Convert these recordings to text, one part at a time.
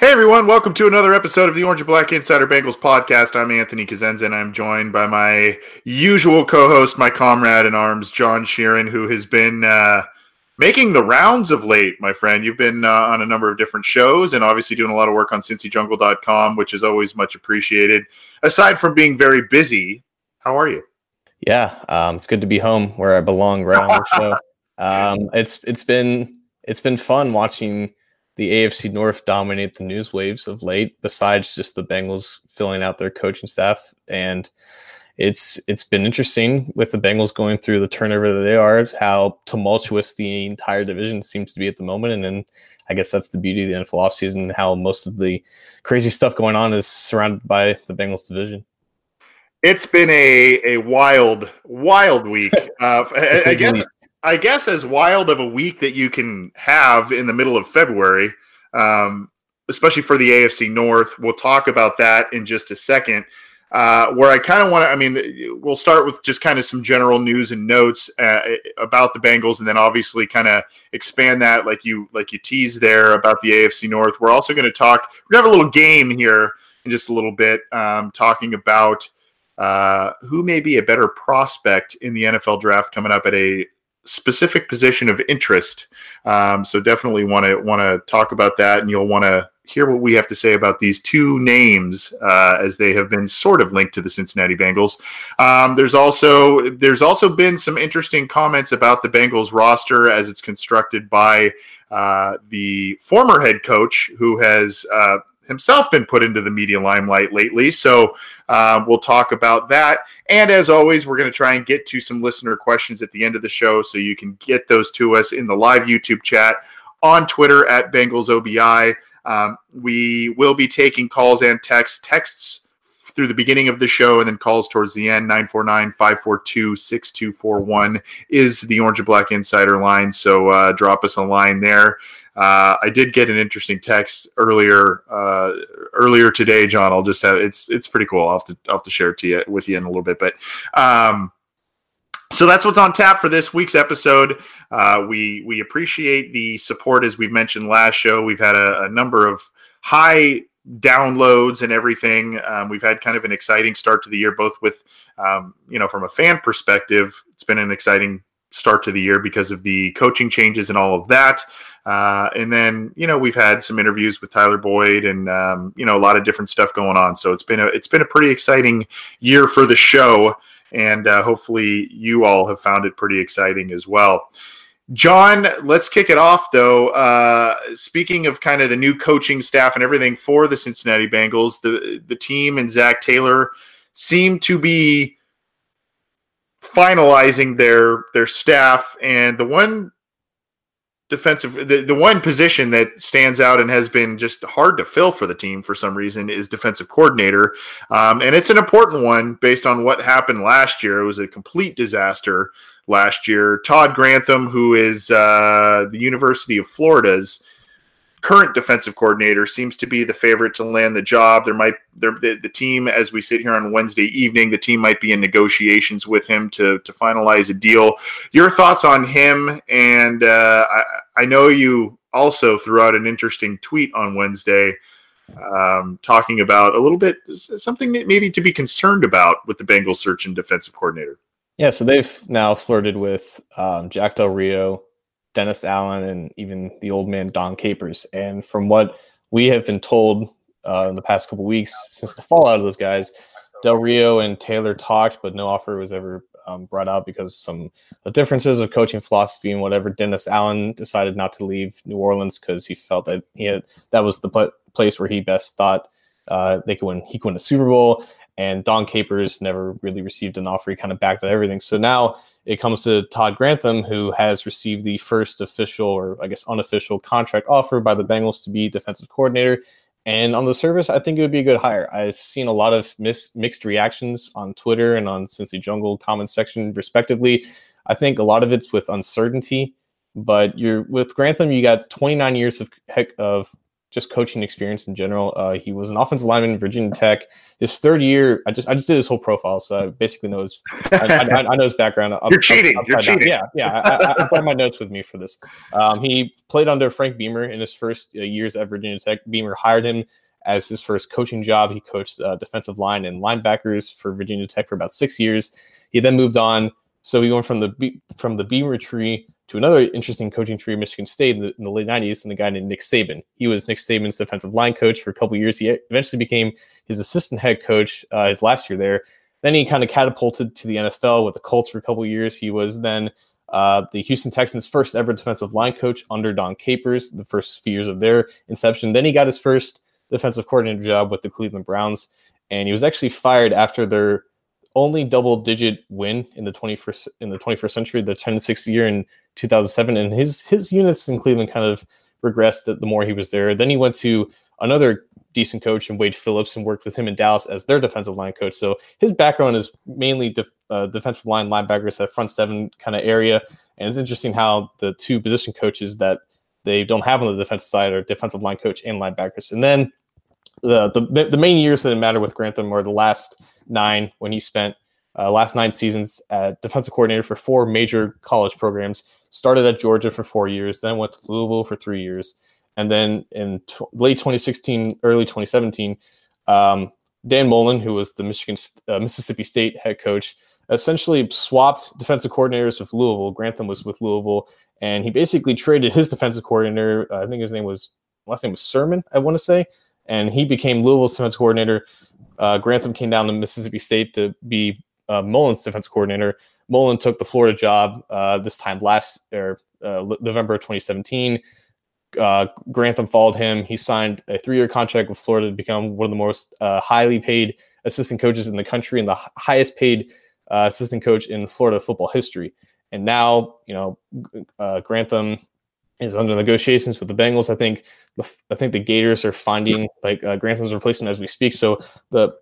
Hey everyone, welcome to another episode of the Orange and Black Insider Bengals podcast. I'm Anthony Cosenza and I'm joined by my usual co-host, my comrade in arms, John Sheeran, who has been uh, making the rounds of late, my friend. You've been uh, on a number of different shows and obviously doing a lot of work on CincyJungle.com, which is always much appreciated. Aside from being very busy, how are you? Yeah, um, it's good to be home where I belong, right on the show. Um, it's it's been it's been fun watching the AFC North dominate the news waves of late, besides just the Bengals filling out their coaching staff. And it's it's been interesting with the Bengals going through the turnover that they are, how tumultuous the entire division seems to be at the moment. And then I guess that's the beauty of the NFL offseason, how most of the crazy stuff going on is surrounded by the Bengals division. It's been a, a wild, wild week. Uh, I, I guess as wild of a week that you can have in the middle of February, um, especially for the AFC North. We'll talk about that in just a second. Uh, where I kind of want to, I mean, we'll start with just kind of some general news and notes uh, about the Bengals, and then obviously kind of expand that, like you like you teased there about the AFC North. We're also going to talk. We're to have a little game here in just a little bit, um, talking about uh, who may be a better prospect in the NFL draft coming up at a specific position of interest. Um, so definitely want to want to talk about that, and you'll want to hear what we have to say about these two names uh, as they have been sort of linked to the Cincinnati Bengals. Um, there's also there's also been some interesting comments about the Bengals roster as it's constructed by uh, the former head coach who has uh, himself been put into the media limelight lately. So uh, we'll talk about that. And as always, we're going to try and get to some listener questions at the end of the show. So you can get those to us in the live YouTube chat on Twitter at BengalsOBI. Um, we will be taking calls and texts. Texts through the beginning of the show and then calls towards the end 949-542-6241 is the orange and black insider line so uh, drop us a line there uh, I did get an interesting text earlier uh, earlier today, John. I'll just have it's it's pretty cool. I'll have to I'll have to share it to you with you in a little bit, but. Um, so that's what's on tap for this week's episode. Uh, we we appreciate the support as we've mentioned last show. We've had a, a number of high downloads and everything. Um, we've had kind of an exciting start to the year, both with um, you know from a fan perspective, it's been an exciting start to the year because of the coaching changes and all of that. Uh, and then you know we've had some interviews with Tyler Boyd and um, you know a lot of different stuff going on. So it's been a it's been a pretty exciting year for the show, and uh, hopefully you all have found it pretty exciting as well. John, let's kick it off though. Uh, speaking of kind of the new coaching staff and everything for the Cincinnati Bengals, the the team and Zac Taylor seem to be finalizing their their staff and the one defensive the, the one position that stands out and has been just hard to fill for the team for some reason is defensive coordinator. Um, and it's an important one based on what happened last year. It was a complete disaster last year. Todd grantham who is uh, the university of florida's current defensive coordinator seems to be the favorite to land the job. There might there, the, the team as we sit here on Wednesday evening, the team might be in negotiations with him to to finalize a deal. Your thoughts on him? And uh, I, I know you also threw out an interesting tweet on Wednesday. Um, talking about a little bit something that maybe to be concerned about with the Bengals search and defensive coordinator. Yeah, so they've now flirted with um, Jack Del Rio, Dennis Allen, and even the old man Dom Capers. And from what we have been told uh, in the past couple weeks since the fallout of those guys, Del Rio and Taylor talked, but no offer was ever um, brought out because some differences of coaching philosophy and whatever. Dennis Allen decided not to leave New Orleans because he felt that he had that was the pl- place where he best thought uh, they could win. He could win a Super Bowl. And Dom Capers never really received an offer. He kind of backed out everything. So now it comes to Todd Grantham, who has received the first official or I guess unofficial contract offer by the Bengals to be defensive coordinator. And on the surface, I think it would be a good hire. I've seen a lot of mis- mixed reactions on Twitter and on Cincy Jungle comment section, respectively. I think a lot of it's with uncertainty, but you're with Grantham. You got 29 years of of just coaching experience in general. Uh, he was an offensive lineman in Virginia Tech. His third year, I just I just did his whole profile, so I basically know his I, I, I know his background. You're cheating. Up, You're cheating. Yeah, yeah. I, I, brought my notes with me for this. Um, he played under Frank Beamer in his first uh, years at Virginia Tech. Beamer hired him as his first coaching job. He coached uh, defensive line and linebackers for Virginia Tech for about six years. He then moved on. So he went from the from the Beamer tree to another interesting coaching tree Michigan State in the, in the, late 90s, and a guy named Nick Saban. He was Nick Saban's defensive line coach for a couple years. He eventually became his assistant head coach uh, his last year there. Then he kind of catapulted to the NFL with the Colts for a couple years. He was then uh, the Houston Texans' first ever defensive line coach under Dom Capers, the first few years of their inception. Then he got his first defensive coordinator job with the Cleveland Browns, and he was actually fired after their only double digit win in the 21st in the 21st century, the 10 6 year in 2007. And his his units in Cleveland kind of regressed the more he was there. Then he went to another decent coach in Wade Phillips and worked with him in Dallas as their defensive line coach. So his background is mainly def, uh, defensive line linebackers, that front seven kind of area. And it's interesting how the two position coaches that they don't have on the defensive side are defensive line coach and linebackers. And then the the, the main years that matter with Grantham are the last nine when he spent uh, last nine seasons at defensive coordinator for four major college programs. Started at Georgia for four years, then went to Louisville for three years, and then in late 2016, early 2017, um, Dan Mullen, who was the Michigan uh, Mississippi State head coach, essentially swapped defensive coordinators with Louisville. Grantham was with Louisville, and he basically traded his defensive coordinator. Uh, I think his name was last name was Sirmon, I want to say, and he became Louisville's defensive coordinator. Uh, Grantham came down to Mississippi State to be uh, Mullen's defense coordinator. Mullen took the Florida job uh, this time last or uh, November 2017. Uh, Grantham followed him. He signed a three-year contract with Florida to become one of the most uh, highly paid assistant coaches in the country and the highest paid assistant coach in Florida football history. And now, you know, Grantham is under negotiations with the Bengals. I think the I think the Gators are finding like uh, Grantham's replacement as we speak. So the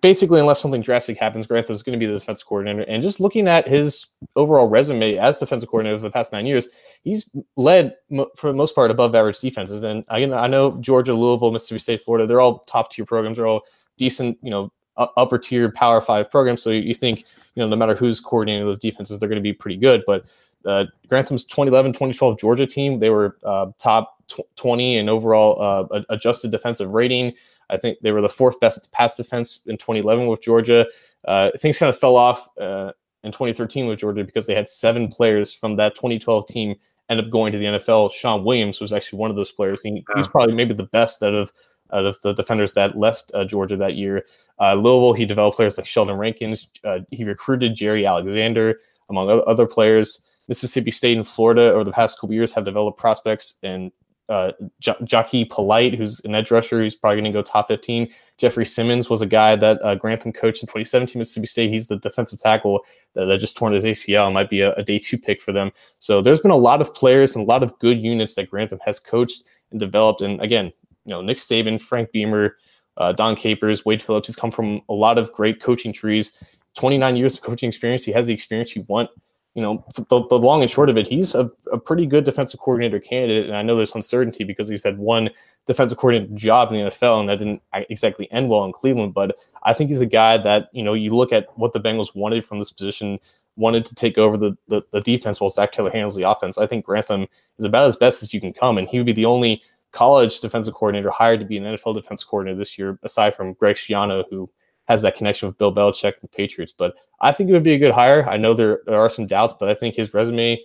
basically, unless something drastic happens, Grantham is going to be the defensive coordinator. And just looking at his overall resume as defensive coordinator for the past nine years, he's led for the most part above average defenses. And I, I know Georgia, Louisville, Mississippi State, Florida, they're all top tier programs. They're all decent, you know, upper tier Power Five programs. So you think, you know, no matter who's coordinating those defenses, they're going to be pretty good. But uh, Grantham's 2011 2012 Georgia team, they were uh, top 20 in overall uh, adjusted defensive rating. I think they were the fourth best pass defense in 2011 with Georgia. Uh, things kind of fell off uh, in 2013 with Georgia because they had seven players from that 2012 team end up going to the NFL. Shawn Williams was actually one of those players. He, he's probably maybe the best out of out of the defenders that left uh, Georgia that year. Uh, Louisville, he developed players like Sheldon Rankins. Uh, he recruited Jaire Alexander, among other players. Mississippi State and Florida over the past couple years have developed prospects and uh, J- Polite, who's an edge rusher, who's probably going to go top 15. Jeffrey Simmons was a guy that uh, Grantham coached in 2017 Mississippi State. He's the defensive tackle that uh, just torn his ACL. Might be a, a, day two pick for them. So there's been a lot of players and a lot of good units that Grantham has coached and developed. And again, you know, Nick Saban, Frank Beamer, uh, Dom Capers, Wade Phillips. He's come from a lot of great coaching trees. 29 years of coaching experience. He has the experience you want you know, the, the long and short of it, he's a, a pretty good defensive coordinator candidate. And I know there's uncertainty because he's had one defensive coordinator job in the NFL, and that didn't exactly end well in Cleveland. But I think he's a guy that, you know, you look at what the Bengals wanted from this position, wanted to take over the, the, the defense while Zac Taylor handles the offense. I think Grantham is about as best as you can come, and he would be the only college defensive coordinator hired to be an NFL defense coordinator this year, aside from Greg Schiano, who has that connection with Bill Belichick and the Patriots. But I think it would be a good hire. I know there, there are some doubts, but I think his resume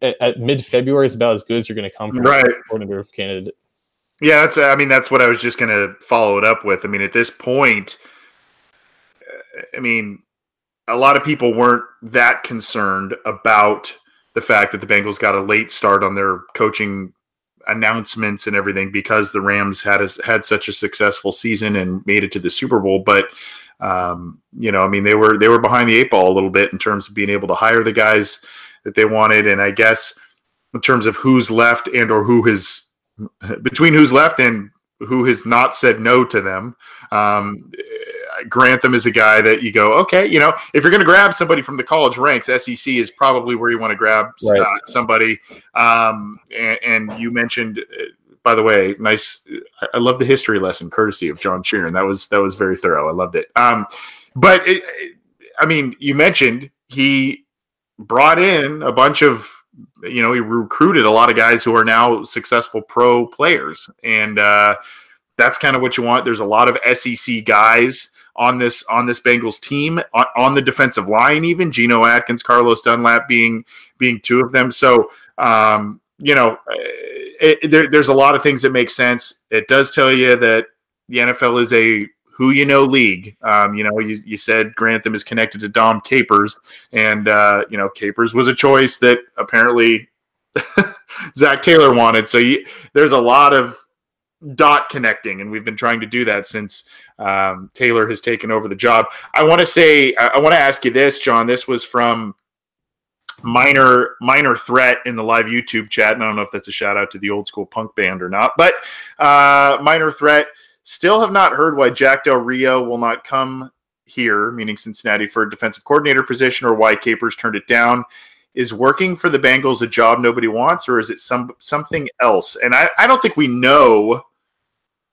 at, at mid February is about as good as you're going to come from right. a coordinator candidate. Yeah, that's. I mean, that's what I was just going to follow it up with. I mean, at this point, I mean, a lot of people weren't that concerned about the fact that the Bengals got a late start on their coaching announcements and everything because the Rams had a, had such a successful season and made it to the Super Bowl. But um, you know, I mean, they were they were behind the eight ball a little bit in terms of being able to hire the guys that they wanted, and I guess in terms of who's left and or who has between who's left and who has not said no to them. Um, Grantham is a guy that you go, okay, you know, if you're going to grab somebody from the college ranks, SEC is probably where you want to grab right. uh, somebody. Um, and, and, you mentioned, uh, by the way, nice. I love the history lesson, courtesy of John Sheeran. That was that was very thorough. I loved it. Um, but it, I mean, you mentioned he brought in a bunch of you know, he recruited a lot of guys who are now successful pro players, and uh, that's kind of what you want. There's a lot of SEC guys on this on this Bengals team on, on the defensive line, even Geno Atkins, Carlos Dunlap being being two of them. So um, you know, it, there, there's a lot of things that make sense. It does tell you that the NFL is a who you know league. Um, you know, you, you said Grantham is connected to Dom Capers, and uh, you know Capers was a choice that apparently Zac Taylor wanted. So you, there's a lot of dot connecting, and we've been trying to do that since um, Taylor has taken over the job. I want to say, I, I want to ask you this, John. This was from minor minor threat in the live YouTube chat, and I don't know if that's a shout out to the old school punk band or not, but uh, minor threat Still have not heard why Jack Del Rio will not come here, meaning Cincinnati, for a defensive coordinator position, or why Capers turned it down. Is working for the Bengals a job nobody wants, or is it some something else? And I, I don't think we know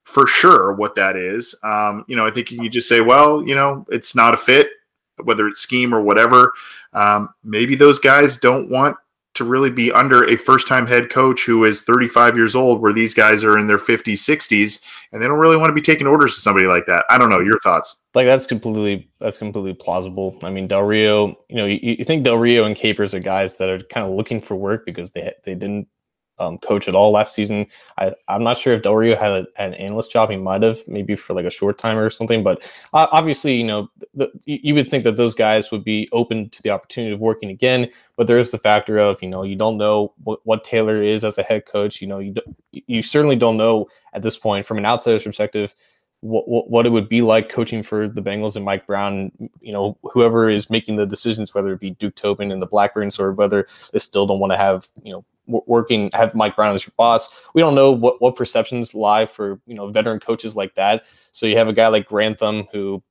for sure what that is. Um, you know, I think you just say, well, you know, it's not a fit, whether it's scheme or whatever. Um, maybe those guys don't want to really be under a first time head coach who is 35 years old, where these guys are in their 50s, 60s, and they don't really want to be taking orders to somebody like that. I don't know. Your thoughts? Like that's completely that's completely plausible. I mean, Del Rio, you know, you, you think Del Rio and Capers are guys that are kind of looking for work because they they didn't um, coach at all last season. I, I'm not sure if Del Rio had, a, an analyst job. He might have, maybe for like a short time or something. But uh, obviously, you know, the, you would think that those guys would be open to the opportunity of working again. But there is the factor of, you know, you don't know what, what Taylor is as a head coach. You know, you you certainly don't know at this point from an outsider's perspective what, what it would be like coaching for the Bengals and Mike Brown, you know, whoever is making the decisions, whether it be Duke Tobin and the Blackburns or whether they still don't want to have, you know, working have Mike Brown as your boss. We don't know what what perceptions lie for you know veteran coaches like that. So you have a guy like Grantham who,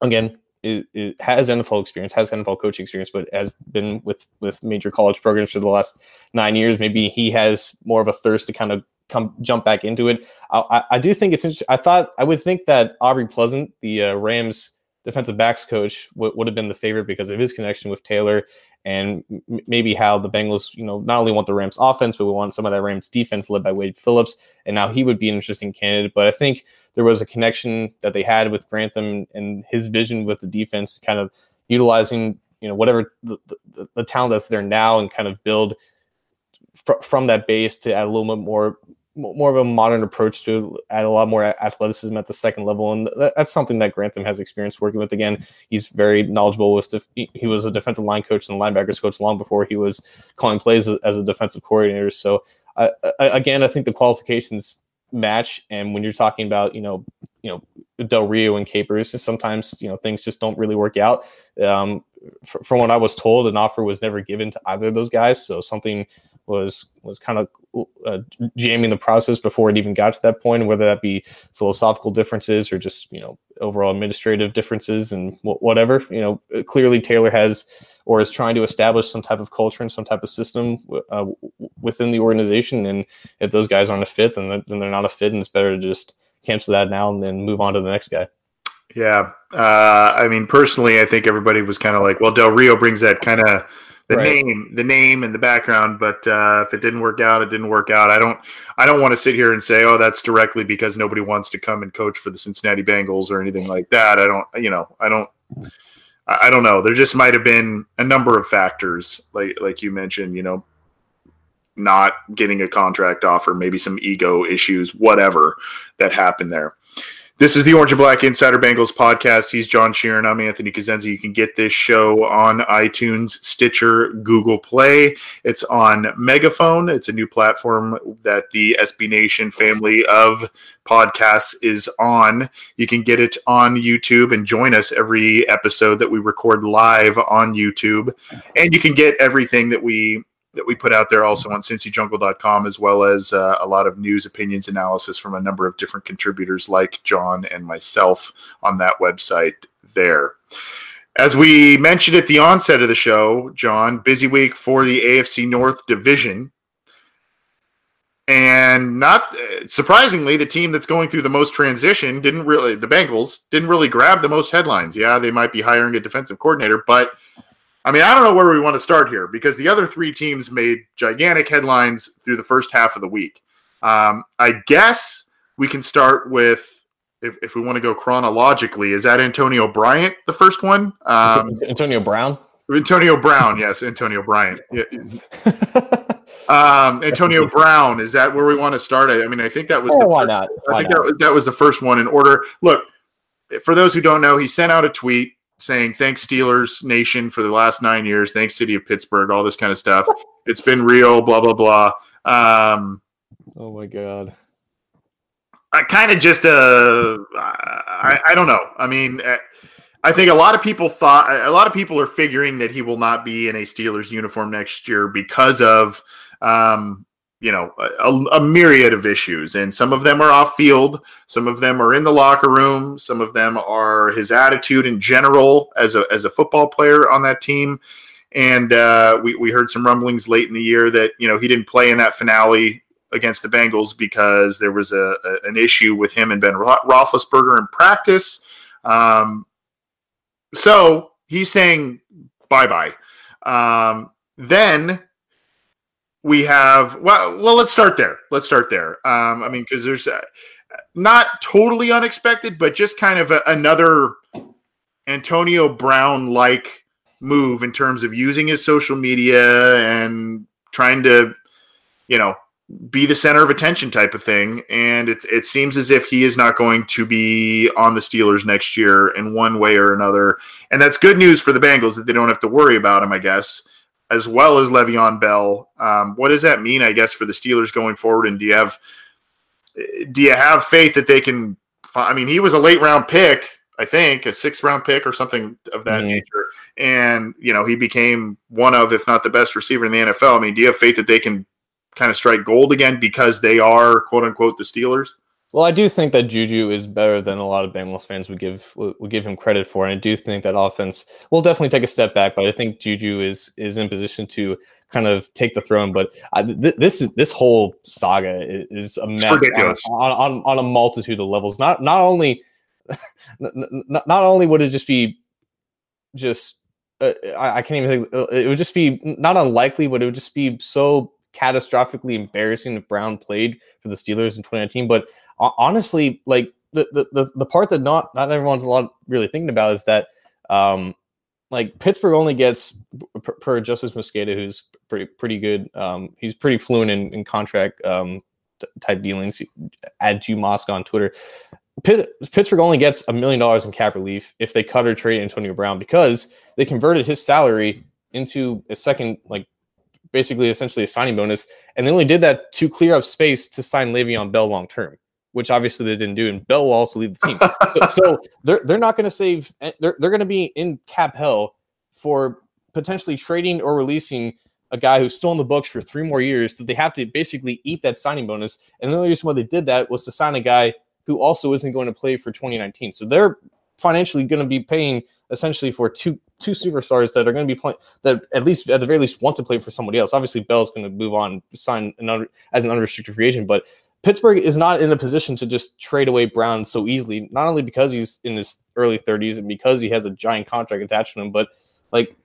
again, it, it has NFL experience, has NFL coaching experience, but has been with with major college programs for the last nine years. Maybe he has more of a thirst to kind of come jump back into it. I, I do think it's interesting. I thought I would think that Aubrey Pleasant, the uh, Rams defensive backs coach, w- would have been the favorite because of his connection with Taylor and m- maybe how the Bengals, you know, not only want the Rams offense, but we want some of that Rams defense led by Wade Phillips. And now he would be an interesting candidate. But I think there was a connection that they had with Grantham and his vision with the defense, kind of utilizing, you know, whatever the, the, the talent that's there now and kind of build fr- from that base to add a little bit more more of a modern approach to add a lot more athleticism at the second level, and that's something that Grantham has experience working with. Again, he's very knowledgeable with. Def- he was a defensive line coach and linebackers coach long before he was calling plays as a defensive coordinator. So, again, I think the qualifications match. And when you're talking about, you know, you know, Del Rio and Capers, sometimes you know things just don't really work out. Um, from what I was told, an offer was never given to either of those guys. So something was was kind of uh, jamming the process before it even got to that point, whether that be philosophical differences or just you know overall administrative differences and whatever. You know, uh, clearly Taylor has or is trying to establish some type of culture and some type of system uh, within the organization. And if those guys aren't a fit, then they're, then they're not a fit, and it's better to just cancel that now and then move on to the next guy. Yeah, uh, I mean, personally, I think everybody was kind of like, well, Del Rio brings that kind of the right. name, the name and the background. But uh, if it didn't work out, it didn't work out. I don't, I don't want to sit here and say, oh, that's directly because nobody wants to come and coach for the Cincinnati Bengals or anything like that. I don't, you know, I don't. I don't know. There just might have been a number of factors, like like you mentioned. You know, not getting a contract offer, maybe some ego issues, whatever that happened there. This is the Orange and Black Insider Bengals podcast. He's John Sheeran. I'm Anthony Cosenza. You can get this show on iTunes, Stitcher, Google Play. It's on Megaphone. It's a new platform that the SB Nation family of podcasts is on. You can get it on YouTube and join us every episode that we record live on YouTube. And you can get everything that we that we put out there also on cincyjungle.com, as well as uh, a lot of news, opinions, analysis from a number of different contributors like John and myself on that website there. As we mentioned at the onset of the show, John, busy week for the AFC North division. And not surprisingly, the team that's going through the most transition didn't really, the Bengals didn't really grab the most headlines. Yeah, they might be hiring a defensive coordinator, but I mean, I don't know where we want to start here because the other three teams made gigantic headlines through the first half of the week. Um, I guess we can start with, if, if we want to go chronologically, is that Antonio Bryant the first one? Um, Antonio Brown? Antonio Brown, yes, Antonio Bryant. Yeah. um, Antonio Brown, is that where we want to start? I mean, I think that was. Oh, why first, not? Why I think not? That, that was the first one in order. Look, for those who don't know, he sent out a tweet saying thanks Steelers Nation for the last nine years, thanks City of Pittsburgh, all this kind of stuff. It's been real, blah blah blah. Um, oh my god. I kind of just uh, I, I don't know. I mean, uh, I think a lot of people thought a lot of people are figuring that he will not be in a Steelers uniform next year because of um, you know a, a, myriad of issues and some of them are off field some of them are in the locker room some of them are his attitude in general as a as a football player on that team and uh, we, we heard some rumblings late in the year that you know he didn't play in that finale against the Bengals because there was a, a an issue with him and Ben Roethlisberger in practice. Um, so he's saying bye bye. Um, then we have well well let's start there. Let's start there. Um, i mean because there's uh, not totally unexpected but just kind of a, another antonio brown like move in terms of using his social media and trying to you know be the center of attention type of thing. And it, it seems as if he is not going to be on the steelers next year in one way or another. And that's good news for the bengals that they don't have to worry about him i guess as well as Le'Veon Bell. Um, what does that mean, I guess, for the Steelers going forward? And do you have do you have faith that they can? I mean, he was a late round pick, I think, a sixth round pick or something of that mm-hmm. nature, and you know he became one of, if not the best receiver in the NFL. I mean, do you have faith that they can kind of strike gold again because they are quote unquote the Steelers? Well, I do think that Juju is better than a lot of Bengals fans would give would give him credit for, and I do think that offense will definitely take a step back. But I think Juju is is in position to kind of take the throne. But I, th- this is this whole saga is, is a mess on, on, on, a multitude of levels. Not not only not, not only would it just be just uh, I, I, can't even think uh, it would just be not unlikely, but it would just be so catastrophically embarrassing if Brown played for the Steelers in 2019. But honestly, like the, the the the part that not not everyone's a lot really thinking about is that um like Pittsburgh only gets per, per Justis Mosqueda, who's pretty pretty good. Um, he's pretty fluent in, in contract um, type dealings. At Jew Mosca on Twitter. Pitt, Pittsburgh only gets a million dollars in cap relief if they cut or trade Antonio Brown because they converted his salary into a second, like basically essentially a signing bonus, and they only did that to clear up space to sign Le'Veon Bell long term which obviously they didn't do, and Bell will also leave the team. so, so, they're they're not going to save. Eh, they're they're going to be in cap hell for potentially trading or releasing a guy who's still in the books for three more years. That they have to basically eat that signing bonus. And the only reason why they did that was to sign a guy who also isn't going to play for 2019. So they're financially going to be paying essentially for two two superstars that are going to be playing that at least at the very least want to play for somebody else. Obviously, Bell's going to move on, sign another as an unrestricted free agent, but Pittsburgh is not in a position to just trade away Brown so easily, not only because he's in his early 30s and because he has a giant contract attached to him, but like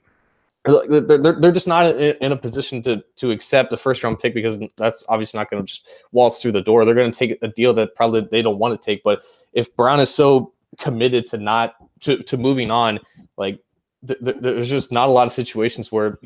they're, they're, just not in, in, a position to to accept a first round pick because that's obviously not going to just waltz through the door. They're going to take a deal that probably they don't want to take. But if Brown is so committed to not to, to moving on, like th- th- there's just not a lot of situations where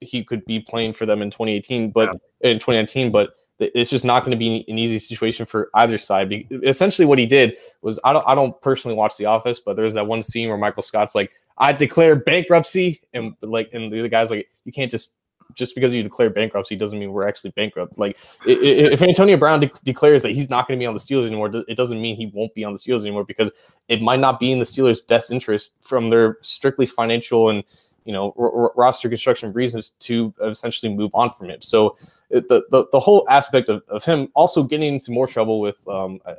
he could be playing for them in 2018, but yeah. in 2019, but it's just not going to be an easy situation for either side. Essentially, what he did was I don't I don't personally watch The Office, but there's that one scene where Michael Scott's like, "I declare bankruptcy," and like, and the guy's like, "You can't just." Just because you declare bankruptcy doesn't mean we're actually bankrupt. Like, if Antonio Brown de- declares that he's not going to be on the Steelers anymore, it doesn't mean he won't be on the Steelers anymore because it might not be in the Steelers' best interest from their strictly financial and you know r- roster construction reasons to essentially move on from him. So the the, the whole aspect of, of him also getting into more trouble with um, I,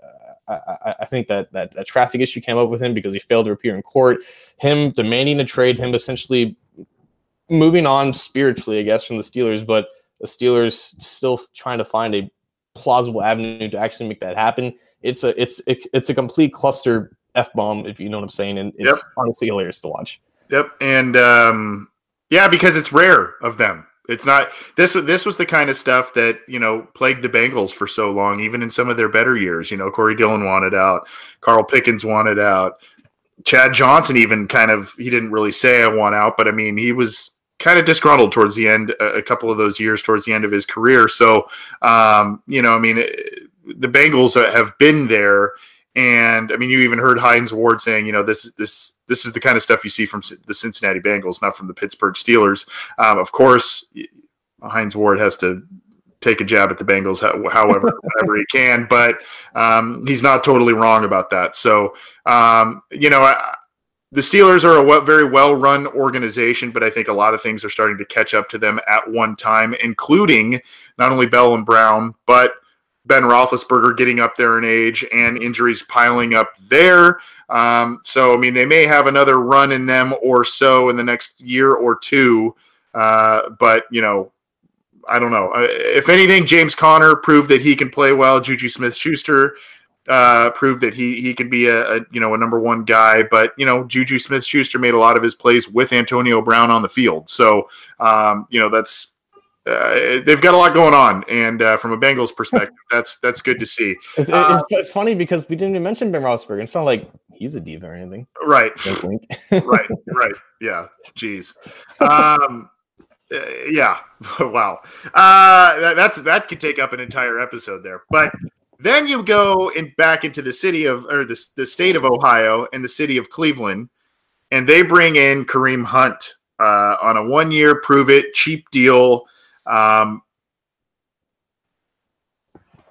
I, I, think that, that that traffic issue came up with him because he failed to appear in court. Him demanding a trade, him essentially moving on spiritually, I guess, from the Steelers, but the Steelers still trying to find a plausible avenue to actually make that happen. It's a it's it, it's a complete cluster f bomb, if you know what I'm saying, and it's yep. honestly hilarious to watch. Yep, and um, yeah, because it's rare of them. It's not this. This was the kind of stuff that you know plagued the Bengals for so long, even in some of their better years. You know, Corey Dillon wanted out, Carl Pickens wanted out, Chad Johnson even kind of he didn't really say I want out, but I mean he was kind of disgruntled towards the end, a couple of those years towards the end of his career. So, um, you know, I mean, the Bengals have been there and I mean, you even heard Hines Ward saying, you know, this this this is the kind of stuff you see from the Cincinnati Bengals, not from the Pittsburgh Steelers. Um, of course, Hines Ward has to take a jab at the Bengals, however, whenever he can, but um, he's not totally wrong about that. So, um, you know, I, the Steelers are a very well run organization, but I think a lot of things are starting to catch up to them at one time, including not only Bell and Brown, but Ben Roethlisberger getting up there in age and injuries piling up there. Um, so, I mean, they may have another run in them or so in the next year or two. Uh, but, you know, I don't know. Uh, if anything, James Conner proved that he can play well. Juju Smith Schuster uh, proved that he he can be a, a, you know a number one guy. But you know, Juju Smith Schuster made a lot of his plays with Antonio Brown on the field. So um, you know that's uh, they've got a lot going on, and uh, from a Bengals perspective, that's that's good to see. It's, uh, it's, it's, funny because we didn't even mention Ben Roethlisberger. It's not like he's a diva or anything, right? right, right. Yeah. Jeez. Um, uh, yeah. wow. Uh, that, that's that could take up an entire episode there, but. Then you go in back into the city of or the, the state of Ohio and the city of Cleveland, and they bring in Kareem Hunt uh, on a one year prove it cheap deal. Um,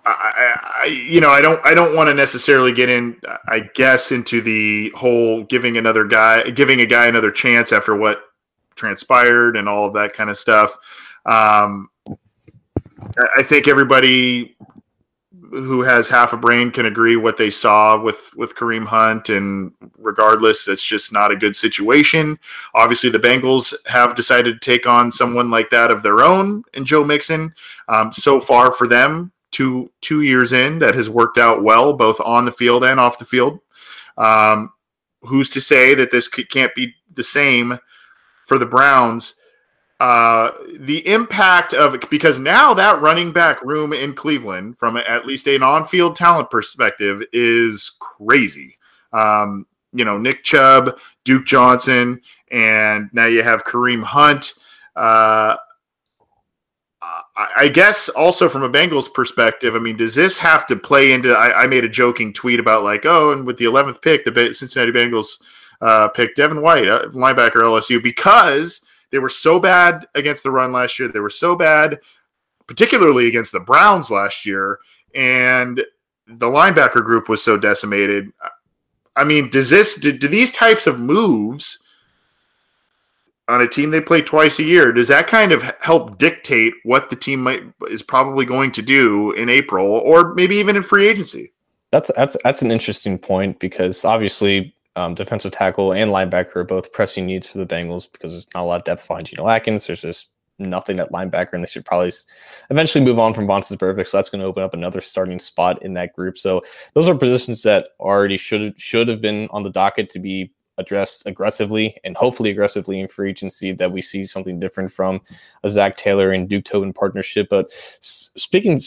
I, I, you know, I don't, I don't want to necessarily get in, I guess, into the whole giving another guy, giving a guy another chance after what transpired and all of that kind of stuff. Um, I think everybody who has half a brain can agree what they saw with with Kareem Hunt, and regardless, that's just not a good situation. Obviously, the Bengals have decided to take on someone like that of their own, and Joe Mixon. Um, so far for them, two two years in, that has worked out well, both on the field and off the field. Um, who's to say that this can't be the same for the Browns? Uh, the impact of because now that running back room in Cleveland, from at least an on-field talent perspective, is crazy. Um, you know, Nick Chubb, Duke Johnson, and now you have Kareem Hunt. Uh, I guess also from a Bengals perspective, I mean, does this have to play into? I, I made a joking tweet about like, oh, and with the 11th pick, the Cincinnati Bengals uh, picked Devin White, uh, linebacker LSU, because they were so bad against the run last year. They were so bad, particularly against the Browns last year, and the linebacker group was so decimated. I mean, does this do, do these types of moves on a team they play twice a year? Does that kind of help dictate what the team might is probably going to do in April or maybe even in free agency? That's that's that's an interesting point because obviously um, defensive tackle and linebacker are both pressing needs for the Bengals because there's not a lot of depth behind Geno Atkins. There's just nothing at linebacker, and they should probably eventually move on from Vontaze Burfict. So that's going to open up another starting spot in that group. So those are positions that already should should have been on the docket to be addressed aggressively and hopefully aggressively in free agency that we see something different from a Zac Taylor and Duke Tobin partnership. But speaking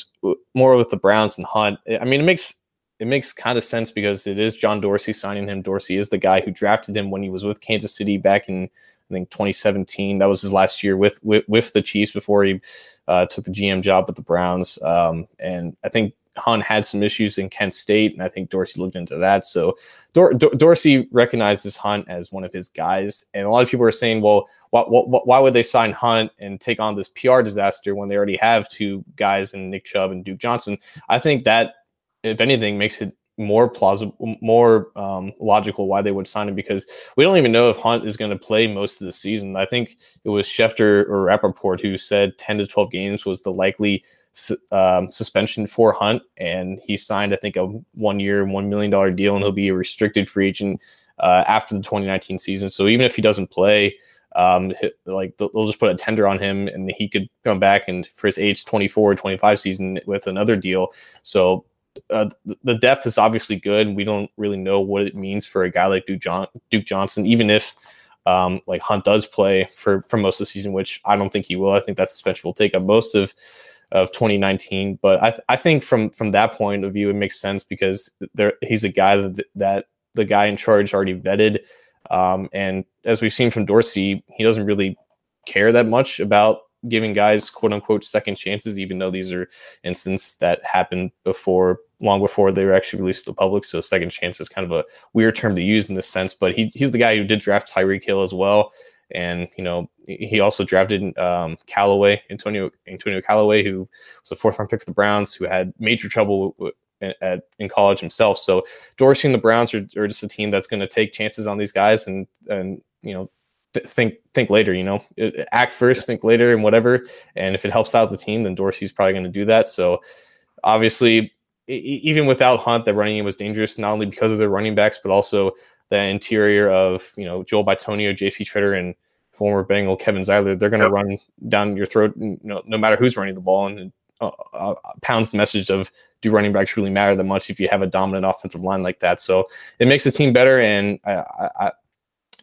more with the Browns and Hunt, I mean, it makes it makes kind of sense because it is John Dorsey signing him. Dorsey is the guy who drafted him when he was with Kansas City back in I think 2017. That was his last year with with, with the Chiefs before he uh, took the GM job with the Browns. Um, and I think Hunt had some issues in Kent State, and I think Dorsey looked into that. So Dor- Dor- Dorsey recognizes Hunt as one of his guys, and a lot of people are saying, "Well, why, why, why would they sign Hunt and take on this PR disaster when they already have two guys in Nick Chubb and Duke Johnson?" I think that, if anything, makes it more plausible, more um, logical why they would sign him because we don't even know if Hunt is going to play most of the season. I think it was Schefter or Rapoport who said 10 to 12 games was the likely um, suspension for Hunt, and he signed, I think, a one year, $1 million deal, and he'll be a restricted free agent uh, after the 2019 season. So even if he doesn't play, um, like they'll just put a tender on him and he could come back and for his age 24 25 season with another deal. So uh, the depth is obviously good. And we don't really know what it means for a guy like Duke, John- Duke Johnson, even if um, like Hunt does play for for most of the season, which I don't think he will. I think that suspension will take up most of of 2019. But I, I think from from that point of view, it makes sense because there he's a guy that, that the guy in charge already vetted, um, and as we've seen from Dorsey, he doesn't really care that much about giving guys quote unquote second chances, even though these are instances that happened before, long before they were actually released to the public. So second chance is kind of a weird term to use in this sense, but he, he's the guy who did draft Tyreek Hill as well. And, you know, he also drafted um, Callaway, Antonio, Antonio Callaway, who was a fourth round pick for the Browns, who had major trouble at, in college himself. So Dorsey and the Browns are, are just a team that's going to take chances on these guys and, and, you know, think think later. You know, act first, think later, and whatever. And if it helps out the team, then Dorsey's probably going to do that. So obviously, even without Hunt, the running game was dangerous not only because of their running backs, but also the interior of you know Joel Bitonio, J.C. Tretter, and former Bengal Kevin Zeitler. They're going to yep. run down your throat, you know, no matter who's running the ball, and uh, uh, pounds the message of do running backs really matter that much if you have a dominant offensive line like that. So it makes the team better, and I, I,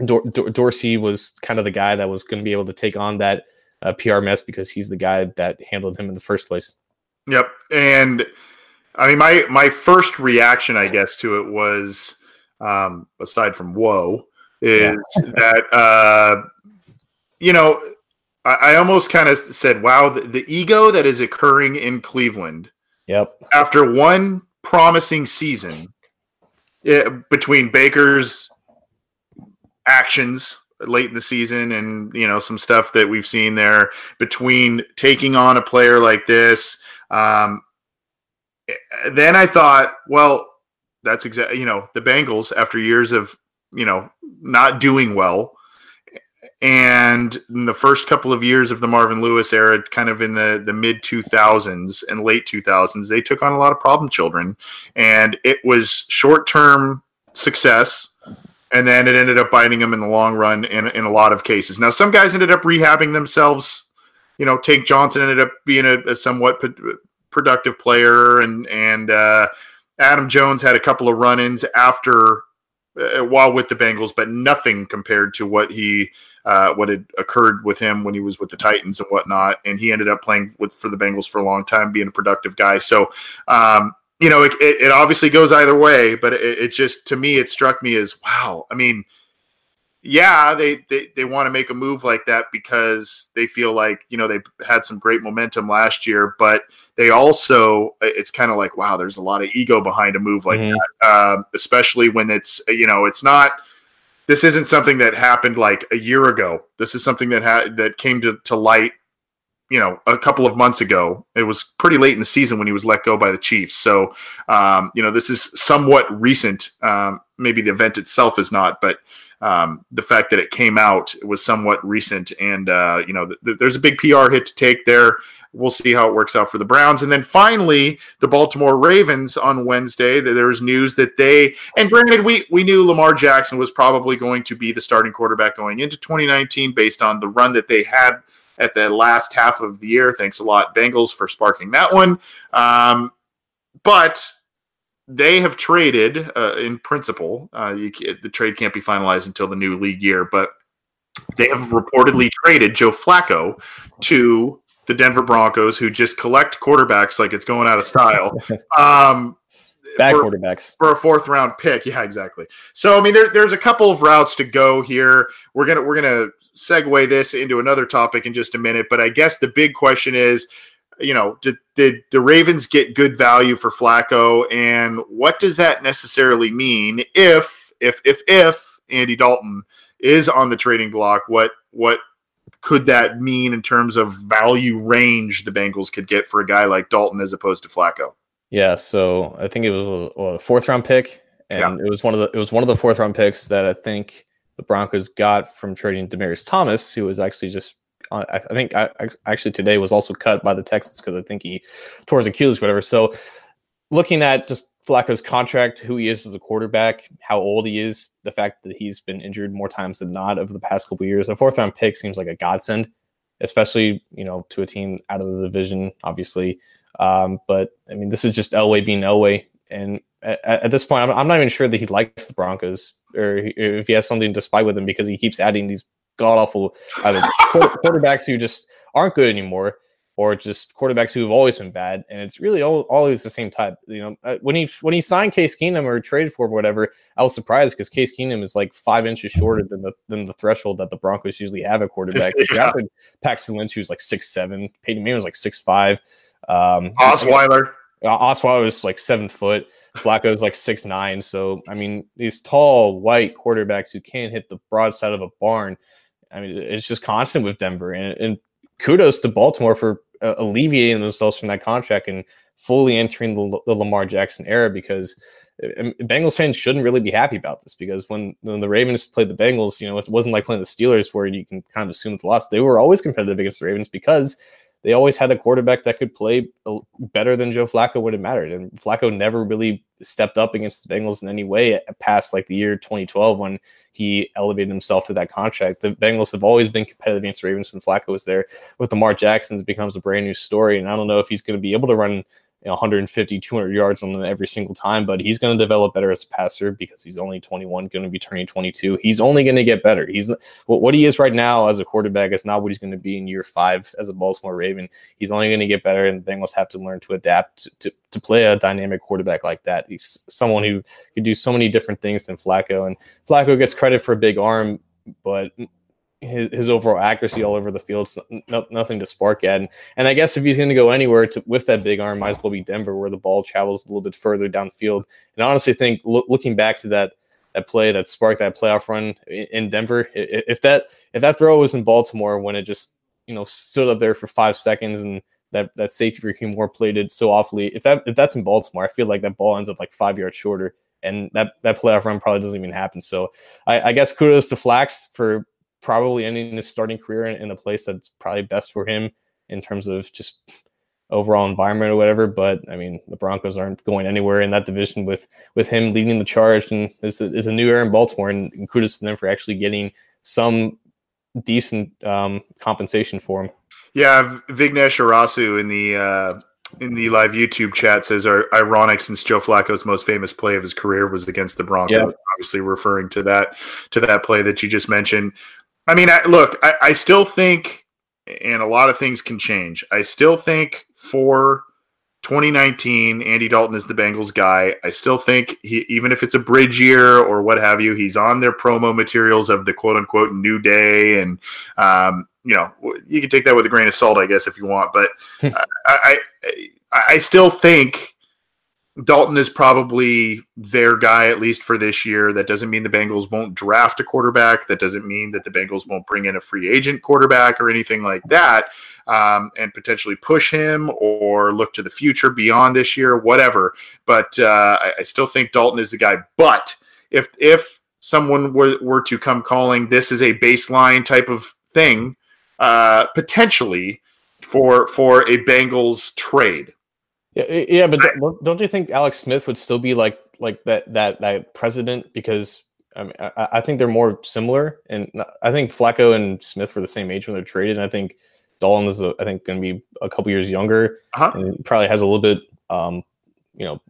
Dor- Dor- Dorsey was kind of the guy that was going to be able to take on that uh, PR mess because he's the guy that handled him in the first place. Yep, and I mean my my first reaction, I guess, to it was um, aside from whoa, is yeah. that uh, you know I, I almost kind of said, wow, the, the ego that is occurring in Cleveland. Yep. After one promising season, it, eh, between Baker's actions late in the season and you know some stuff that we've seen there between taking on a player like this um, Eh, then i thought well that's exactly you know the bengals after years of you know not doing well and in the first couple of years of the marvin lewis era kind of in the the mid 2000s and late 2000s they took on a lot of problem children and it was short term success and then it ended up biting them in the long run in, in a lot of cases. Now, some guys ended up rehabbing themselves. You know, Tank Johnson ended up being a, a somewhat productive player, and and uh, Adam Jones had a couple of run-ins after uh, while with the Bengals, but nothing compared to what he uh, what had occurred with him when he was with the Titans and whatnot. And he ended up playing with for the Bengals for a long time, being a productive guy. So um, you know, it, it, it, obviously goes either way, but it, it, just to me, it struck me as wow. I mean, yeah, they they, they want to make a move like that because they feel like you know they had some great momentum last year, but they also it's kind of like wow, there's a lot of ego behind a move like mm-hmm. that, um, especially when it's you know it's not. This isn't something that happened like a year ago. This is something that had that came to, to light you know, a couple of months ago. It was pretty late in the season when he was let go by the Chiefs. So, um, you know, this is somewhat recent. Um, maybe the event itself is not, but um, the fact that it came out was somewhat recent. And, uh, you know, th- th- there's a big PR hit to take there. We'll see how it works out for the Browns. And then finally, the Baltimore Ravens on Wednesday, there was news that they, and granted, we, we knew Lamar Jackson was probably going to be the starting quarterback going into 2019 based on the run that they had – at the last half of the year. Thanks a lot, Bengals, for sparking that one. Um, but they have traded uh, in principle. Uh, you, the trade can't be finalized until the new league year, but they have reportedly traded Joe Flacco to the Denver Broncos, who just collect quarterbacks like it's going out of style. Um, Bad for, quarterbacks for a fourth round pick. Yeah, exactly. So I mean, there, there's a couple of routes to go here. We're gonna we're gonna segue this into another topic in just a minute, but I guess the big question is, you know, did did the Ravens get good value for Flacco, and what does that necessarily mean if if if if Andy Dalton is on the trading block? What what could that mean in terms of value range the Bengals could get for a guy like Dalton as opposed to Flacco? Yeah, so I think it was a, a fourth round pick, and yeah. it was one of the it was one of the fourth round picks that I think the Broncos got from trading Demaryius Thomas, who was actually just I, I think I, I, actually today was also cut by the Texans because I think he tore his Achilles, whatever. So looking at just Flacco's contract, who he is as a quarterback, how old he is, the fact that he's been injured more times than not over the past couple years. A fourth round pick seems like a godsend, especially you know to a team out of the division, obviously. Um, but I mean, this is just Elway being Elway, and at, at this point, I'm, I'm, not even sure that he likes the Broncos or if he has something to spy with them because he keeps adding these god awful either quarterbacks who just aren't good anymore or just quarterbacks who have always been bad, and it's really all, always the same type. You know, uh, when he when he signed Case Keenum or traded for whatever, I was surprised because Case Keenum is like five inches shorter than the than the threshold that the Broncos usually have a quarterback. yeah. Paxton Lynch, who's like six seven, Peyton Manning was like six five. Um, Osweiler. Osweiler was like seven foot. Flacco's like six nine. So I mean, these tall white quarterbacks who can't hit the broadside of a barn. I mean, it's just constant with Denver, and, and kudos to Baltimore for uh, alleviating themselves from that contract and fully entering the, the Lamar Jackson era because uh, Bengals fans shouldn't really be happy about this because when, when, the Ravens played the Bengals, you know, it wasn't like playing the Steelers where you can kind of assume the loss. They were always competitive against the Ravens because they always had a quarterback that could play better than Joe Flacco would have mattered. And Flacco never really stepped up against the Bengals in any way eh, past like the year 2012 when he elevated himself to that contract. The Bengals have always been competitive against the Ravens when Flacco was there. With Lamar Jackson, it becomes a brand new story. And I don't know if he's going to be able to run you know, 150, 200 yards on them every single time, but he's going to develop better as a passer because he's only 21, going to be turning 22. He's only going to get better. He's what, he is right now as a quarterback is not what he's going to be in year five as a Baltimore Raven. He's only going to get better, and the Bengals have to learn to adapt to, to, to play a dynamic quarterback like that. He's someone who could do so many different things than Flacco, and Flacco gets credit for a big arm, but his, his overall accuracy all over the field. No, nothing to spark at. And, and I guess if he's going to go anywhere to, with that big arm, might as well be Denver, where the ball travels a little bit further downfield. And I honestly think lo- looking back to that that play that sparked that playoff run in, Denver, if that if that throw was in Baltimore when it just you know stood up there for five seconds and that that safety for Rahim Moore played it so awfully. If that if that's in Baltimore, I feel like that ball ends up like five yards shorter, and that that playoff run probably doesn't even happen. So I, I guess kudos to Flax for probably ending his starting career in, in the place that's probably best for him in terms of just overall environment or whatever. But I mean, the Broncos aren't going anywhere in that division with with him leading the charge, and a, it's a new era in Baltimore. And, and kudos to them for actually getting some decent um, compensation for him. Yeah, Vignesh Arasu in the uh, in the live YouTube chat says, "Are ironic since Joe Flacco's most famous play of his career was against the Broncos." Yeah. Obviously, referring to that to that play that you just mentioned. I mean, I, look, I, I still think, and a lot of things can change. I still think for 2019, Andy Dalton is the Bengals guy. I still think he, even if it's a bridge year or what have you, he's on their promo materials of the quote unquote new day. And, um, you know, you can take that with a grain of salt, I guess, if you want. But I, I, I still think Dalton is probably their guy, at least for this year. That doesn't mean the Bengals won't draft a quarterback. That doesn't mean that the Bengals won't bring in a free agent quarterback or anything like that um, and potentially push him or look to the future beyond this year, whatever. But uh, I, I, still think Dalton is the guy. But if, if someone were, were to come calling this is a baseline type of thing, uh, potentially for, for a Bengals trade yeah, yeah, but don't you think Alex Smith would still be like like that that that president because I mean I, I think they're more similar and I think Flacco and Smith were the same age when they're traded and I think Dalton is a, I think going to be a couple years younger uh-huh. and probably has a little bit um you know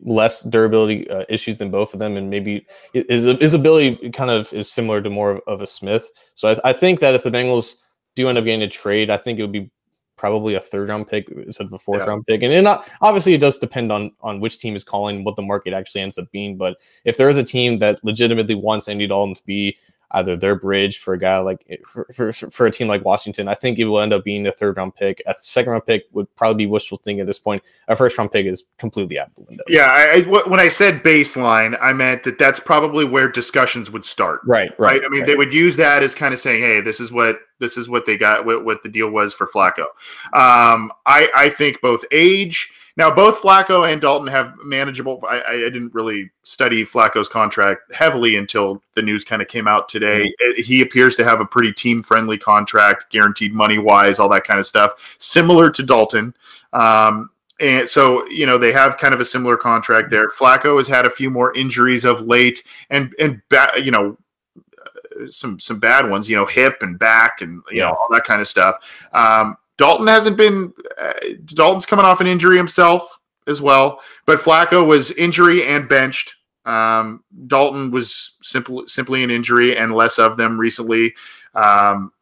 less durability uh, issues than both of them, and maybe his his ability kind of is similar to more of, of a Smith. So I, I, think that if the Bengals do end up getting a trade, I think it would be probably a third round pick instead of a fourth yeah. round pick. And, not, obviously, it does depend on on which team is calling, what the market actually ends up being. But if there is a team that legitimately wants Andy Dalton to be either their bridge for a guy like eh, for, for, for a team like Washington. I think it will end up being a third round pick. A second round pick would probably be wishful thinking at this point. A first round pick is completely out the window. Yeah, I, I, when I said baseline, I meant that that's probably where discussions would start. Right, right. right? I mean, right. they would use that as kind of saying, "Hey, this is what this is what they got. What, what the deal was for Flacco." Um, I I think both age now, both Flacco and Dalton have manageable. I, I didn't really study Flacco's contract heavily until the news kind of came out today. Mm-hmm. He appears to have a pretty team friendly contract, guaranteed money wise, all that kind of stuff, similar to Dalton. Um, and so, you know, they have kind of a similar contract there. Flacco has had a few more injuries of late, and and ba- you know, some some bad ones. You know, hip and back, and you yeah. know all that kind of stuff. Um, Dalton hasn't been. Uh, Dalton's coming off an injury himself as well, but Flacco was injury and benched. Um, Dalton was simply simply an injury and less of them recently. Um,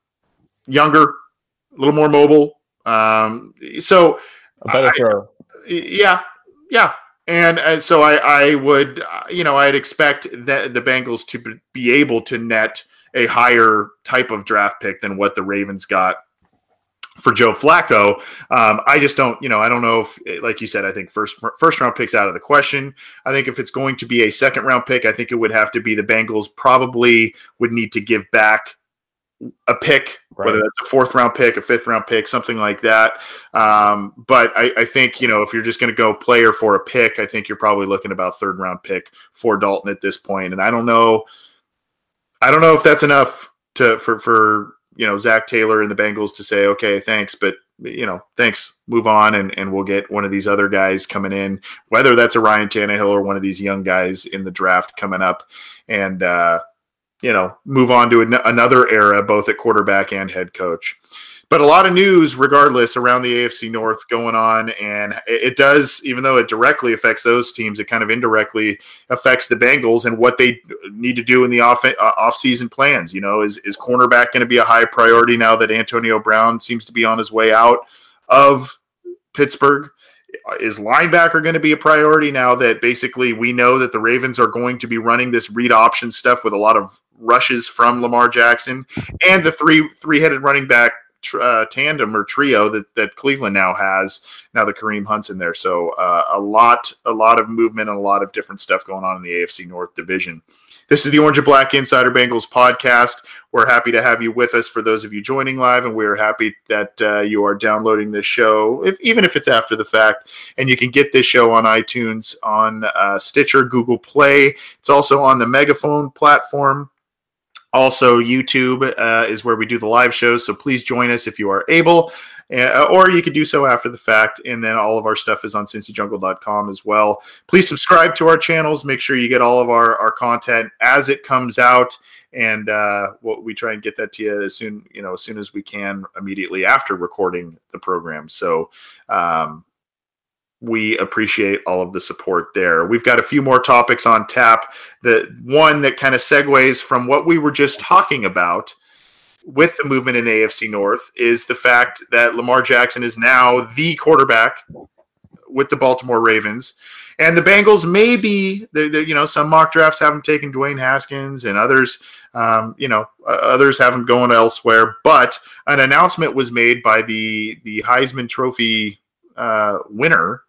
younger, a little more mobile. Um, so a better throw. Yeah, yeah. And, and so I, I would, you know, I'd expect that the Bengals to be able to net a higher type of draft pick than what the Ravens got for Joe Flacco. Um, I just don't, you know, I don't know if, like you said, I think first first round picks out of the question. I think if it's going to be a second round pick, I think it would have to be the Bengals. Probably would need to give back a pick, right. whether that's a fourth round pick, a fifth round pick, something like that. Um, but I, I, think you know if you're just going to go player for a pick, I think you're probably looking about third round pick for Dalton at this point. And I don't know, I don't know if that's enough to for for you know Zac Taylor and the Bengals to say, okay, thanks, but you know, thanks, move on, and and we'll get one of these other guys coming in, whether that's a Ryan Tannehill or one of these young guys in the draft coming up, and uh, you know, move on to an- another era, both at quarterback and head coach but a lot of news regardless around the AFC North going on and it does even though it directly affects those teams it kind of indirectly affects the Bengals and what they need to do in the off uh, off-season plans you know is is cornerback going to be a high priority now that Antonio Brown seems to be on his way out of Pittsburgh? Is linebacker going to be a priority now that basically we know that the Ravens are going to be running this read option stuff with a lot of rushes from Lamar Jackson and the three three-headed running back uh, tandem or trio that, that Cleveland now has. Now the Kareem Hunt's in there, so uh, a lot, a lot of movement and a lot of different stuff going on in the AFC North division. This is the Orange and Black Insider Bengals podcast. We're happy to have you with us for those of you joining live, and we're happy that uh, you are downloading this show, if, even if it's after the fact. And you can get this show on iTunes, on uh, Stitcher, Google Play. It's also on the Megaphone platform. Also, YouTube uh, is where we do the live shows, so please join us if you are able, uh, or you could do so after the fact. And then all of our stuff is on cincyjungle.com as well. Please subscribe to our channels. Make sure you get all of our, our content as it comes out, and uh, we'll, we try and get that to you as soon you know as soon as we can immediately after recording the program. So. Um, we appreciate all of the support there. We've got a few more topics on tap. The one that kind of segues from what we were just talking about with the movement in AFC North is the fact that Lamar Jackson is now the quarterback with the Baltimore Ravens. And the Bengals may be, they're, they're, you know, some mock drafts have them taking Dwayne Haskins and others, um, you know, others have them going elsewhere. But an announcement was made by the the Heisman Trophy uh, winner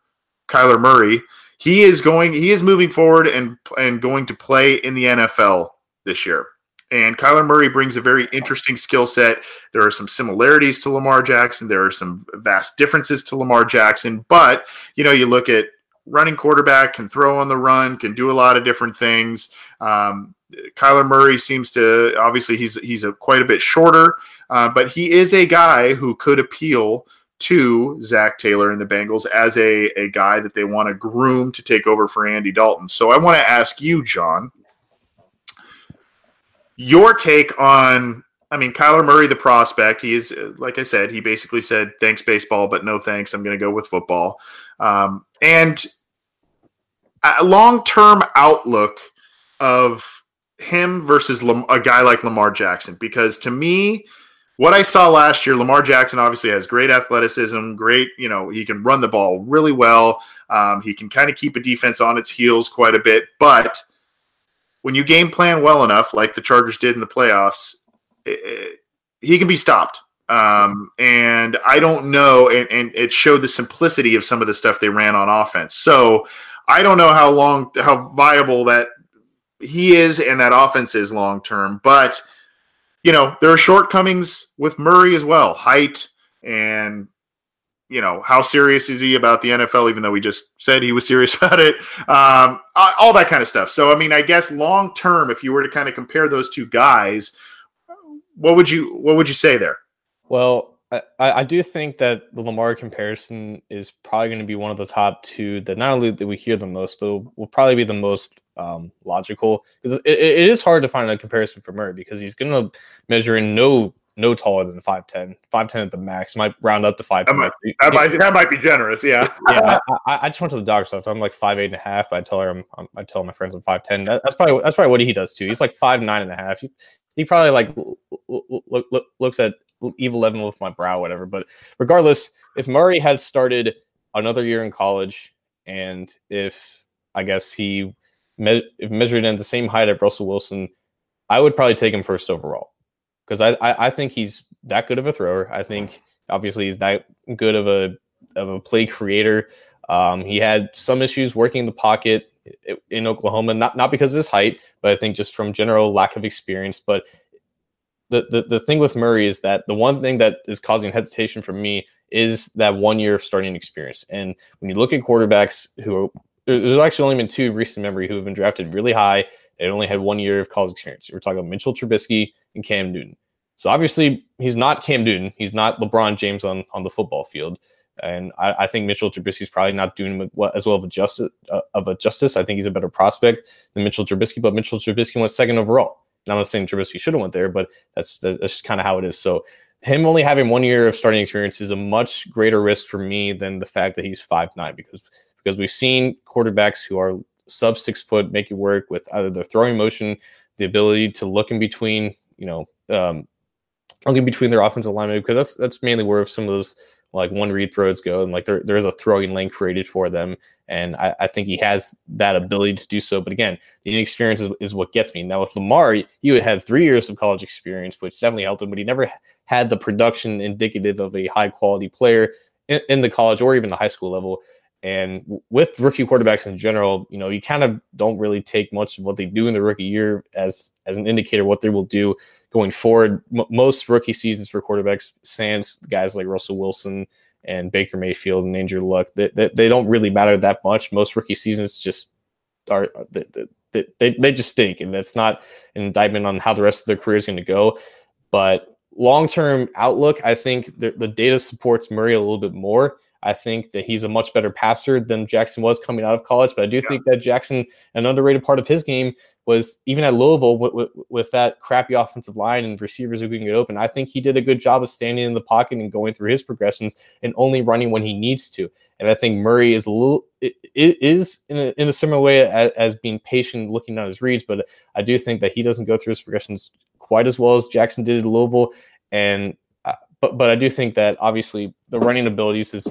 Kyler Murray. He is going. He is moving forward and and going to play in the NFL this year. And Kyler Murray brings a very interesting skill set. There are some similarities to Lamar Jackson. There are some vast differences to Lamar Jackson. But you know, you look at running quarterback, can throw on the run, can do a lot of different things. Um, Kyler Murray seems to obviously he's he's a quite a bit shorter, uh, but he is a guy who could appeal to Zac Taylor and the Bengals as a, a guy that they want to groom to take over for Andy Dalton. So I want to ask you, John, your take on I mean, Kyler Murray, the prospect, he is, like I said, he basically said, thanks, baseball, but no thanks. I'm going to go with football. Um, and a long term outlook of him versus a guy like Lamar Jackson because to me, what I saw last year, Lamar Jackson obviously has great athleticism, great, you know, he can run the ball really well. Um, he can kind of keep a defense on its heels quite a bit. But when you game plan well enough, like the Chargers did in the playoffs, it, it, he can be stopped. Um, and I don't know, and, and it showed the simplicity of some of the stuff they ran on offense. So I don't know how long, how viable that he is and that offense is long term. But you know there are shortcomings with Murray as well, height and you know how serious is he about the NFL? Even though we just said he was serious about it, um, all that kind of stuff. So I mean, I guess long term, if you were to kind of compare those two guys, what would you what would you say there? Well, I, I do think that the Lamar comparison is probably going to be one of the top two that not only that we hear the most, but will probably be the most um, logical. Because it, it is hard to find a comparison for Murray because he's going to measure in no no taller than 5'10 5'10 at the max might round up to 5 that might, that, might, that might be generous yeah. Yeah I, I, just went to the doctor so i'm like five eight and a half but i tell her i'm, I'm i tell my friends i'm 5'10 that, that's probably that's probably what he does too. He's like five nine and a half. He, he probably like look, look, looks at evil eleven with my brow, whatever. But regardless, if Murray had started another year in college, and if I guess he me- measured in the same height as Russell Wilson, I would probably take him first overall because I, I, I think he's that good of a thrower. I think obviously he's that good of a of a play creator. Um, he had some issues working the pocket in Oklahoma, not not because of his height, but I think just from general lack of experience. But the, the the thing with Murray is that the one thing that is causing hesitation for me is that one year of starting experience. And when you look at quarterbacks who there's actually only been two recent memory who have been drafted really high. They only had one year of college experience. We're talking about Mitchell Trubisky and Cam Newton. So obviously he's not Cam Newton. He's not LeBron James on, on the football field. And I, I think Mitchell Trubisky is probably not doing as well of a justice uh, of a justice. I think he's a better prospect than Mitchell Trubisky, but Mitchell Trubisky went second overall. I'm not saying Trubisky should have went there, but that's that's just kind of how it is. So him only having one year of starting experience is a much greater risk for me than the fact that he's five nine because because we've seen quarterbacks who are sub six foot make it work with either their throwing motion, the ability to look in between, you know, um, look in between their offensive linemen because that's that's mainly where some of those like one read throws go and like there, there's a throwing lane created for them and I, I, think he has that ability to do so but again the inexperience is, is what gets me. Now with lamar he had three years of college experience which definitely helped him but he never had the production indicative of a high quality player in, in the college or even the high school level and with rookie quarterbacks in general, you know, you kind of don't really take much of what they do in the rookie year as as an indicator what they will do going forward. M- most rookie seasons for quarterbacks, sans guys like Russell Wilson and Baker Mayfield and Andrew Luck, they, they, they don't really matter that much. Most rookie seasons just are uh, they, they, they just stink, and that's not an indictment on how the rest of their career is going to go. But long term outlook, I think the, the data supports Murray a little bit more I think that he's a much better passer than Jackson was coming out of college. But I do yeah. think that Jackson, an underrated part of his game, was even at Louisville with, with, with, that crappy offensive line and receivers who can get open. I think he did a good job of standing in the pocket and going through his progressions and only running when he needs to. And I think Murray is a little it, it is in a, in a similar way as, as being patient, looking down his reads. But I do think that he doesn't go through his progressions quite as well as Jackson did at Louisville. And but but I do think that obviously the running abilities is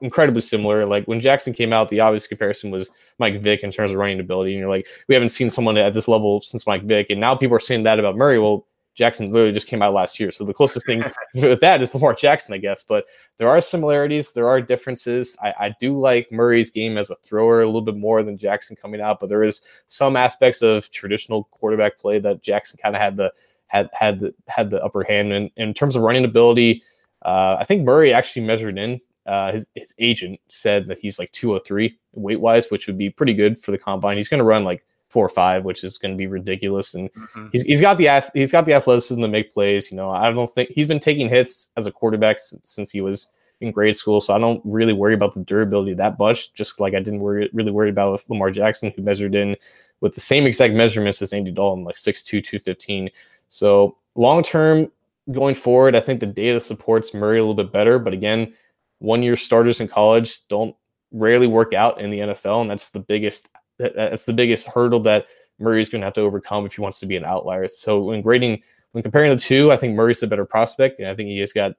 incredibly similar. Like when Jackson came out, the obvious comparison was Mike Vick in terms of running ability. And you're like, we haven't seen someone at this level since Mike Vick. And now people are saying that about Murray. Well, Jackson literally just came out last year. So the closest thing with that is Lamar Jackson, I guess. But there are similarities, there are differences. I, I, do like Murray's game as a thrower a little bit more than Jackson coming out, but there is some aspects of traditional quarterback play that Jackson kind of had the had had the had the upper hand. And, in terms of running ability, uh, I think Murray actually measured in. Uh, his his agent said that he's like 203 weight wise, which would be pretty good for the combine. He's going to run like four or five, which is going to be ridiculous. And mm-hmm. he's, he's got the he's got the athleticism to make plays. You know, I don't think he's been taking hits as a quarterback since, since he was in grade school, so I don't really worry about the durability that much. Just like I didn't worry really worry about with Lamar Jackson, who measured in with the same exact measurements as Andy Dalton, like 6'2", 215. So long term going forward, I think the data supports Murray a little bit better. But again, one year starters in college don't rarely work out in the NFL, and that's the biggest that's the biggest hurdle that Murray is going to have to overcome if he wants to be an outlier. So when grading, when comparing the two, I think Murray's a better prospect, and I think he has got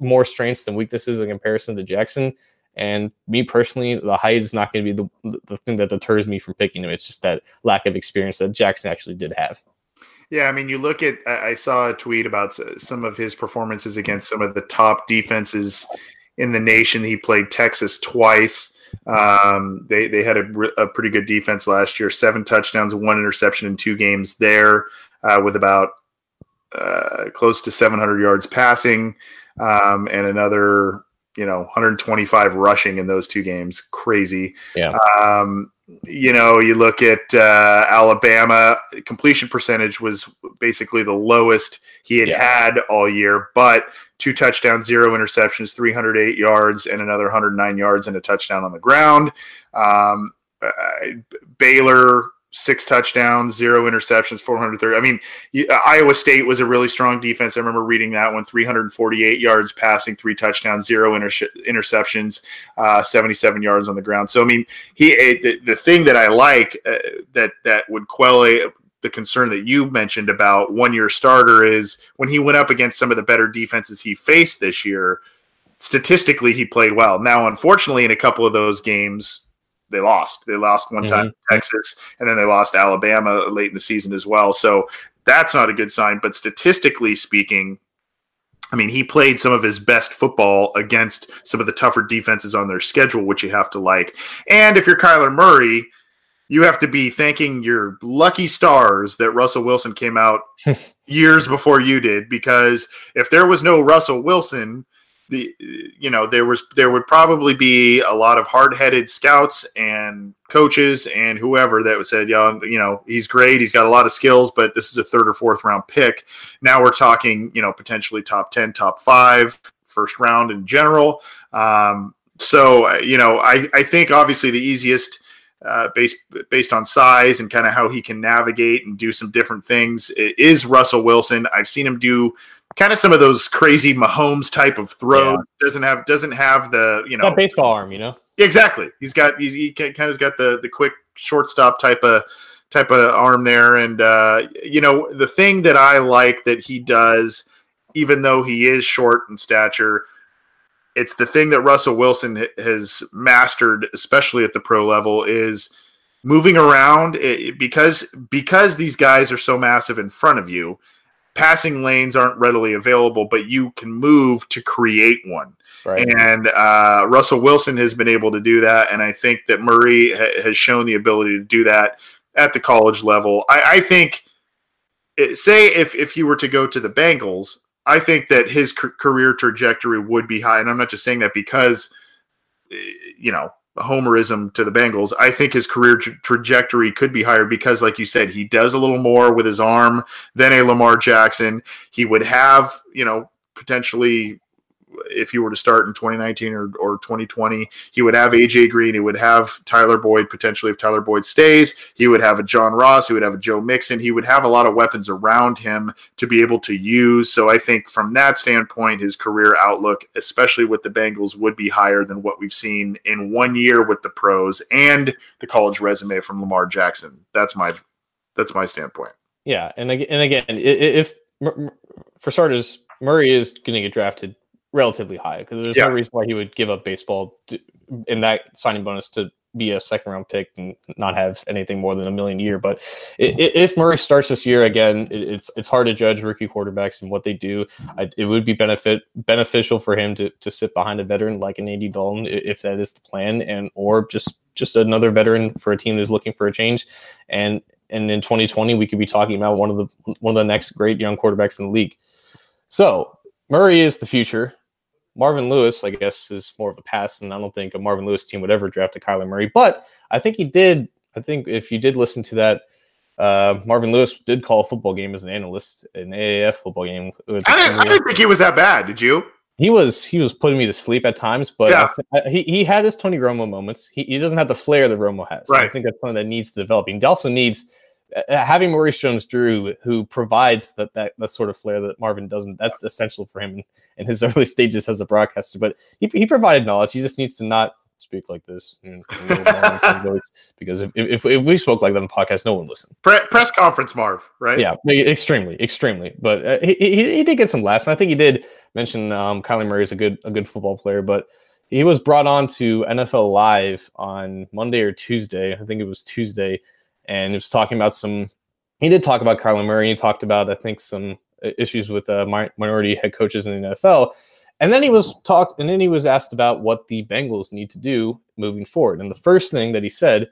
more strengths than weaknesses in comparison to Jackson. And me personally, the height is not going to be the, the thing that deters me from picking him. It's just that lack of experience that Jackson actually did have. Yeah, I mean, you look at. I saw a tweet about some of his performances against some of the top defenses in the nation. He played Texas twice. Um, they they had a, a, pretty good defense last year. Seven touchdowns, one interception in two games there, uh, with about uh, close to 700 yards passing, um, and another you know 125 rushing in those two games. Crazy. Yeah. Um, you know, you look at uh, Alabama, completion percentage was basically the lowest he had yeah. had all year, but two touchdowns, zero interceptions, 308 yards, and another 109 yards and a touchdown on the ground. Um, uh, Baylor, six touchdowns, zero interceptions, 430. I mean, you, uh, Iowa State was a really strong defense. I remember reading that one 348 yards passing, three touchdowns, zero inter- interceptions, uh, 77 yards on the ground. So, I mean, he the, the thing that I like uh, that that would quell a, the concern that you mentioned about one year starter is when he went up against some of the better defenses he faced this year. Statistically, he played well. Now, unfortunately, in a couple of those games, they lost. They lost one mm-hmm. time Texas, and then they lost Alabama late in the season as well. So that's not a good sign. But statistically speaking, I mean, he played some of his best football against some of the tougher defenses on their schedule, which you have to like. And if you're Kyler Murray, you have to be thanking your lucky stars that Russell Wilson came out years before you did, because if there was no Russell Wilson, the you know there was there would probably be a lot of hard-headed scouts and coaches and whoever that said yeah you know he's great he's got a lot of skills but this is a third or fourth round pick now we're talking you know potentially top 10 top 5 first round in general um, so you know I, I think obviously the easiest uh, based based on size and kind of how he can navigate and do some different things is Russell Wilson. I've seen him do kind of some of those crazy Mahomes type of throw. Yeah. Doesn't have doesn't have the you know that baseball arm, you know. Exactly. He's got he's, he kind of got the the quick shortstop type of type of arm there, and uh, you know the thing that I like that he does, even though he is short in stature. It's the thing that Russell Wilson has mastered, especially at the pro level, is moving around it, because because these guys are so massive in front of you passing lanes aren't readily available, but you can move to create one. Right. And uh, Russell Wilson has been able to do that, and I think that Murray ha- has shown the ability to do that at the college level. I, I think, it, say if if he were to go to the Bengals, I think that his career trajectory would be high, and I'm not just saying that because eh, you know homerism to the Bengals, I think his career tra- trajectory could be higher because, like you said, he does a little more with his arm than a Lamar Jackson. He would have, you know, potentially if he were to start in 2019 or, or 2020, he would have AJ Green, he would have Tyler Boyd potentially if Tyler Boyd stays, he would have a John Ross, he would have a Joe Mixon, he would have a lot of weapons around him to be able to use. So I think from that standpoint, his career outlook, especially with the Bengals, would be higher than what we've seen in one year with the pros and the college resume from Lamar Jackson. That's my that's my standpoint. Yeah, and again, and again, if for starters, Murray is going to get drafted relatively high because there's yeah. no reason why he would give up baseball to, in that signing bonus to be a second round pick and not have anything more than a million a year. But if Murray starts this year again, it's it's hard to judge rookie quarterbacks and what they do. it would be benefit beneficial for him to to sit behind a veteran like an Andy Dalton if that is the plan, and or just just another veteran for a team that's looking for a change. And and in 2020, we could be talking about one of the one of the next great young quarterbacks in the league. So Murray is the future. Marvin Lewis, I guess, is more of a pass, and I don't think a Marvin Lewis team would ever draft a Kyler Murray. But I think he did. I think if you did listen to that, uh, Marvin Lewis did call a football game as an analyst, an AAF football game. I didn't, I didn't think he was that bad. Did you? He was he was putting me to sleep at times, but yeah. I, he he had his Tony Romo moments. He, he doesn't have the flair that Romo has. Right. I think that's something that needs to develop. He also needs having Maurice Jones-Drew, who provides that, that that sort of flair that Marvin doesn't, that's essential for him in, in his early stages as a broadcaster. But he, he provided knowledge. He just needs to not speak like this because if, if, if we spoke like that on the podcast, no one listened. Pre- press conference, Marv, right? Yeah, extremely, extremely. But uh, he, he, he did get some laughs, and I think he did mention um, Kyler Murray is a good a good football player, but he was brought on to NFL Live on Monday or Tuesday. I think it was Tuesday, and he was talking about some. He did talk about Kyler Murray. He talked about I think some issues with uh, minority head coaches in the NFL. And then he was talked, and then he was asked about what the Bengals need to do moving forward. And the first thing that he said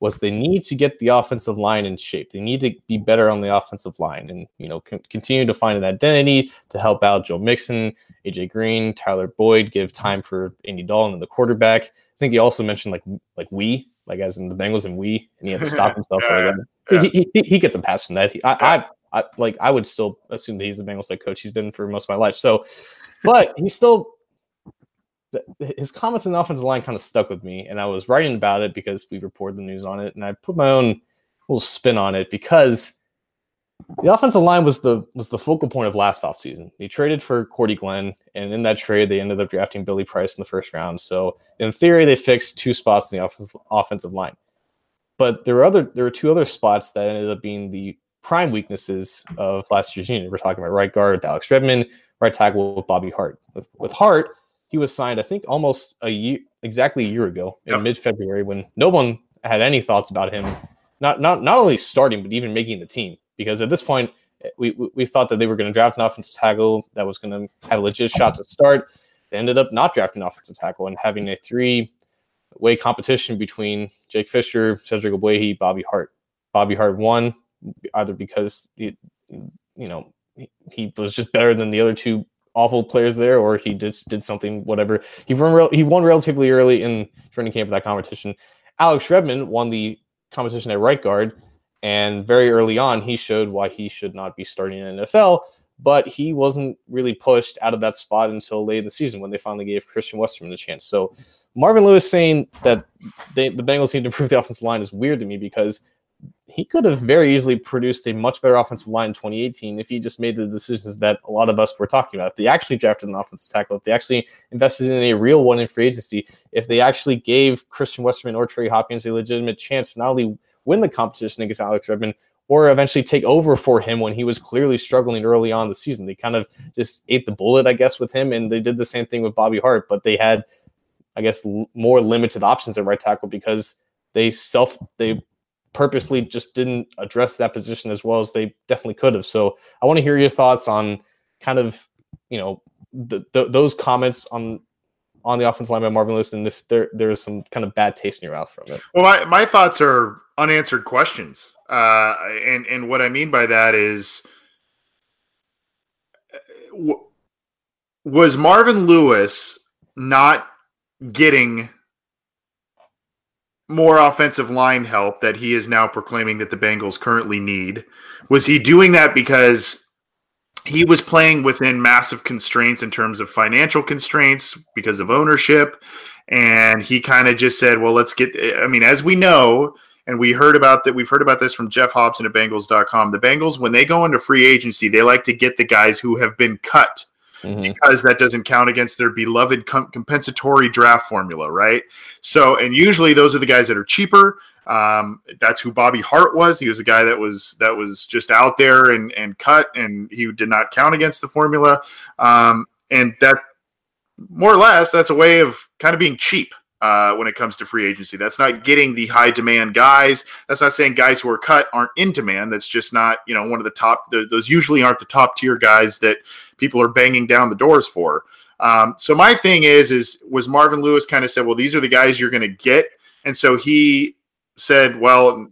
was they need to get the offensive line in shape. They need to be better on the offensive line, and you know, con- continue to find an identity to help out Joe Mixon, AJ Green, Tyler Boyd, give time for Andy Dalton and the quarterback. I think he also mentioned like like we, like as in the Bengals and we, and he had to stop himself. yeah, so yeah. He, he, he gets a pass from that. He, I, I I like I would still assume that he's the Bengals head coach. He's been for most of my life. So, but he's still his comments in the offensive line kind of stuck with me, and I was writing about it because we reported the news on it, and I put my own little spin on it because the offensive line was the was the focal point of last offseason. They traded for Cordy Glenn, and in that trade, they ended up drafting Billy Price in the first round. So in theory, they fixed two spots in the off- offensive line. But there were other there were two other spots that ended up being the prime weaknesses of last year's unit. We're talking about right guard Alex Redmond, right tackle with Bobby Hart. With, with Hart, he was signed, I think, almost a year, exactly a year ago in mid February, when no one had any thoughts about him, not not not only starting but even making the team. Because at this point, eh, we we thought that they were going to draft an offensive tackle that was going to have a legit shot to start. They ended up not drafting an offensive tackle and having a three way competition between Jake Fisher, Cedric Ogbuehi, Bobby Hart. Bobby Hart won either because he, you know he was just better than the other two awful players there, or he just did something whatever. He won he won relatively early in training camp of that competition. Alex Redmond won the competition at right guard, and very early on he showed why he should not be starting in NFL. But he wasn't really pushed out of that spot until late in the season when they finally gave Christian Westerman a chance. So Marvin Lewis saying that they, the Bengals need to improve the offensive line is weird to me because he could have very easily produced a much better offensive line in 2018 if he just made the decisions that a lot of us were talking about. If they actually drafted an offensive tackle, if they actually invested in a real one in free agency, if they actually gave Christian Westerman or Trey Hopkins a legitimate chance not only win the competition against Alex Redmond, or eventually take over for him when he was clearly struggling early on the season. They kind of just ate the bullet, I guess, with him, and they did the same thing with Bobby Hart, but they had, I guess, l- more limited options at right tackle because they self they purposely just didn't address that position as well as they definitely could have. So I want to hear your thoughts on kind of, you know, the, the, those comments on on the offensive line by Marvin Lewis, and if there there is some kind of bad taste in your mouth from it. Well, my, my thoughts are unanswered questions, uh, and and what I mean by that is, w- was Marvin Lewis not getting more offensive line help that he is now proclaiming that the Bengals currently need? Was he doing that because he was playing within massive constraints in terms of financial constraints because of ownership? And he kind of just said, well, let's get, I mean, as we know, and we heard about that, we've heard about this from Geoff Hobson at Bengals.com. The Bengals, when they go into free agency, they like to get the guys who have been cut mm-hmm. because that doesn't count against their beloved com- compensatory draft formula, right? So, and usually those are the guys that are cheaper. Um, that's who Bobby Hart was. He was a guy that was that was just out there and and cut, and he did not count against the formula. Um, and that more or less that's a way of kind of being cheap uh, when it comes to free agency. That's not getting the high demand guys. That's not saying guys who are cut aren't in demand. That's just not you know one of the top. The, those usually aren't the top tier guys that people are banging down the doors for. Um, so my thing is, is was Marvin Lewis kind of said, well, these are the guys you're going to get, and so he said, well,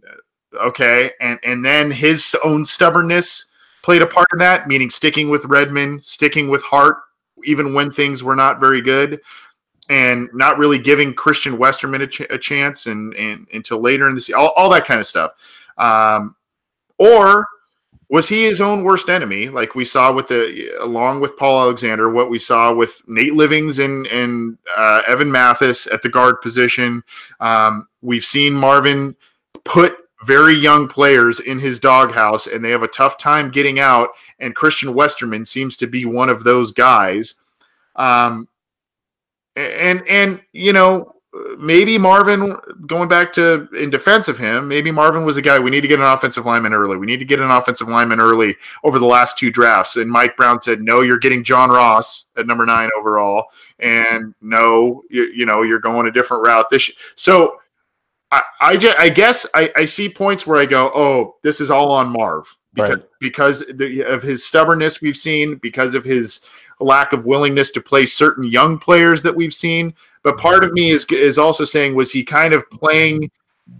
okay, and and then his own stubbornness played a part in that, meaning sticking with Redmond, sticking with Hart, even when things were not very good, and not really giving Christian Westerman a, ch- a chance, and, and until later in the season, all, all that kind of stuff. Um, or was he his own worst enemy? Like we saw with the, along with Paul Alexander, what we saw with Nate Livings and and uh, Evan Mathis at the guard position. Um, we've seen Marvin put very young players in his doghouse, and they have a tough time getting out. And Christian Westerman seems to be one of those guys. Um, and and you know maybe Marvin, going back to in defense of him, maybe Marvin was a guy we need to get an offensive lineman early. We need to get an offensive lineman early over the last two drafts. And Mike Brown said, no, you're getting John Ross at number nine overall. And no, you, you know, you're going a different route. This so I, I, just, I guess I, I see points where I go, oh, this is all on Marv because, Right. because of his stubbornness we've seen, because of his lack of willingness to play certain young players that we've seen. But part of me is is also saying, was he kind of playing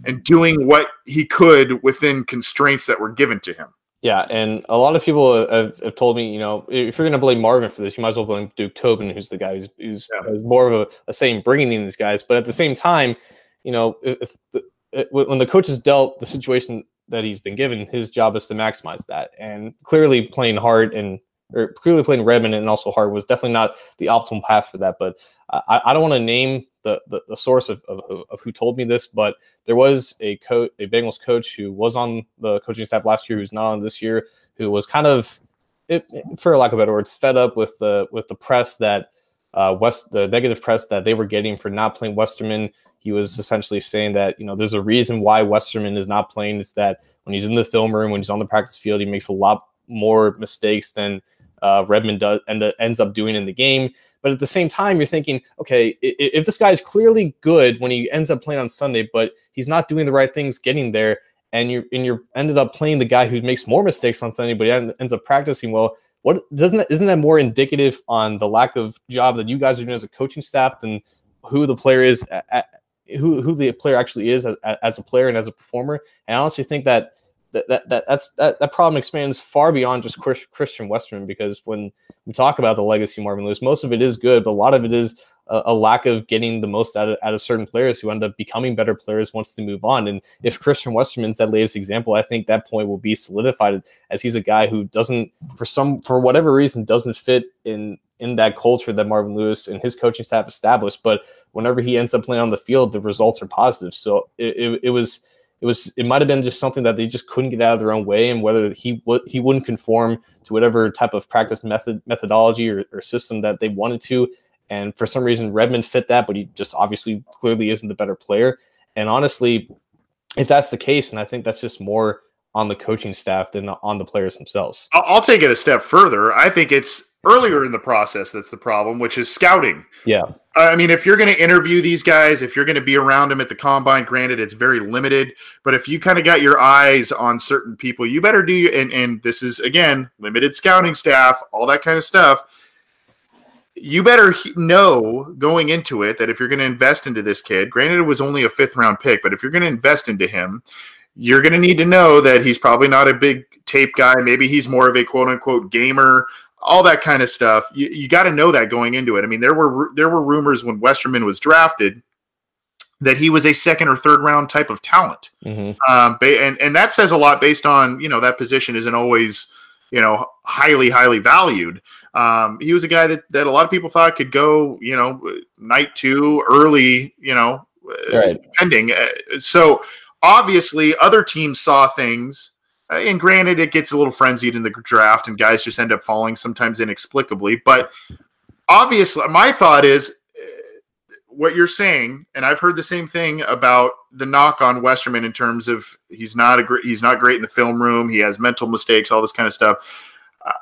and doing what he could within constraints that were given to him? Yeah, and a lot of people have, have told me, you know, if you're going to blame Marvin for this, you might as well blame Duke Tobin, who's the guy who's, who's Yeah. has more of a, a say in bringing in these guys. But at the same time, you know, if, the, when the coach is dealt the situation that he's been given, his job is to maximize that. And clearly, playing hard and or clearly playing Redmond and also hard was definitely not the optimal path for that. But I, I don't want to name the, the, the source of, of, of who told me this, but there was a coach, a Bengals coach who was on the coaching staff last year, who's not on this year, who was kind of, it, for lack of better words, fed up with the with the press that uh, West, the negative press that they were getting for not playing Westerman. He was essentially saying that you know there's a reason why Westerman is not playing. Is that when he's in the film room, when he's on the practice field, he makes a lot more mistakes than uh, Redmond does and ends up doing in the game. But at the same time, you're thinking, okay, i- i- if this guy is clearly good when he ends up playing on Sunday, but he's not doing the right things getting there, and you and you're ended up playing the guy who makes more mistakes on Sunday, but he ends up practicing well. What doesn't that, isn't that more indicative on the lack of job that you guys are doing as a coaching staff than who the player is, a- a- who who the player actually is as, as a player and as a performer? And I honestly think that that, that, that that's that, that problem expands far beyond just Christian Westerman because when we talk about the legacy Marvin Lewis, most of it is good, but a lot of it is a, a lack of getting the most out of, out of certain players who end up becoming better players once they move on. And if Christian Westerman's that latest example, I think that point will be solidified as he's a guy who doesn't, for some, for whatever reason, doesn't fit in in that culture that Marvin Lewis and his coaching staff established. But whenever he ends up playing on the field, the results are positive. So it, it, it was it was it might have been just something that they just couldn't get out of their own way and whether he would he wouldn't conform to whatever type of practice method methodology or, or system that they wanted to. And for some reason redmond fit that but he just obviously clearly isn't the better player. And honestly if that's the case and i think that's just more on the coaching staff than on the players themselves. I'll, I'll take it a step further. I think it's earlier in the process that's the problem, which is scouting. yeah I mean, if you're going to interview these guys, if you're going to be around them at the combine, granted, it's very limited. But if you kind of got your eyes on certain people, you better do. And and this is again limited scouting staff, all that kind of stuff. You better know going into it that if you're going to invest into this kid, granted it was only a fifth round pick, but if you're going to invest into him, you're going to need to know that he's probably not a big tape guy. Maybe he's more of a quote unquote gamer all that kind of stuff. You, you got to know that going into it. I mean, there were there were rumors when Westerman was drafted that he was a second or third round type of talent, hmm um, and and that says a lot based on you know that position isn't always you know highly highly valued. Um, he was a guy that that a lot of people thought could go you know night two early you know uh, right depending. Uh, So obviously, other teams saw things. Uh, and granted, it gets a little frenzied in the draft, and guys just end up falling sometimes inexplicably. But obviously, my thought is uh, what you're saying, and I've heard the same thing about the knock on Westerman in terms of he's not a gr- he's not great in the film room. He has mental mistakes, all this kind of stuff. Uh,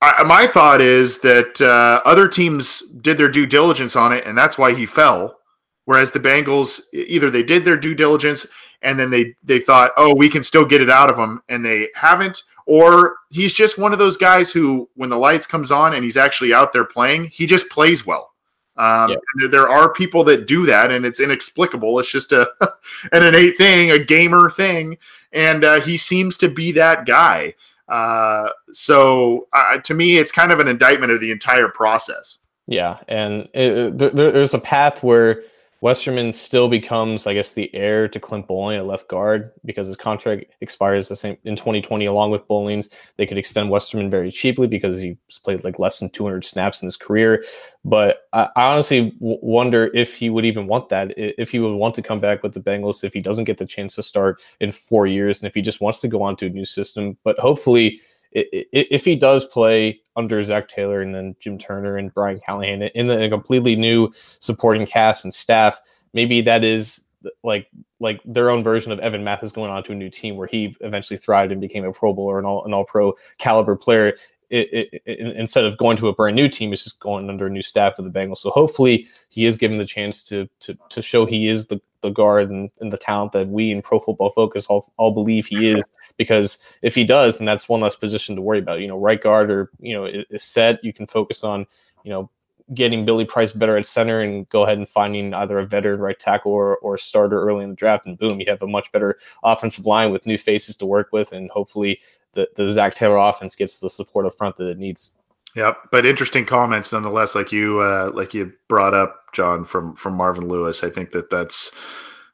I, my thought is that uh, other teams did their due diligence on it, and that's why he fell. Whereas the Bengals, either they did their due diligence and then they they thought, oh, we can still get it out of him, and they haven't, or he's just one of those guys who, when the lights comes on and he's actually out there playing, he just plays well. Um, Yeah. and there, there are people that do that, and it's inexplicable. It's just a an innate thing, a gamer thing, and uh, he seems to be that guy. Uh, so uh, to me, it's kind of an indictment of the entire process. Yeah, and it, there- there's a path where Westerman still becomes, I guess, the heir to Clint Boling at left guard because his contract expires the same in 2020, along with Boling's. They could extend Westerman very cheaply because he's played like less than 200 snaps in his career. But I, I honestly w- wonder if he would even want that, if he would want to come back with the Bengals, if he doesn't get the chance to start in four years, and if he just wants to go on to a new system. But hopefully, if he does play under Zac Taylor and then Jim Turner and Brian Callahan in a completely new supporting cast and staff, maybe that is like like their own version of Evan Mathis going on to a new team where he eventually thrived and became a Pro Bowl or an all an All Pro caliber player. It, it, it, instead of going to a brand new team, it's just going under a new staff of the Bengals. So hopefully, he is given the chance to to to show he is the the guard and, and the talent that we in Pro Football Focus all, all believe he is. Because if he does, then that's one less position to worry about. You know, right guard or you know is set. You can focus on you know getting Billy Price better at center and go ahead and finding either a veteran right tackle or, or starter early in the draft, and boom, you have a much better offensive line with new faces to work with, and hopefully the, the Zac Taylor offense gets the support up front that it needs. Yep, but interesting comments nonetheless. Like you, uh, like you brought up, John, from from Marvin Lewis. I think that that's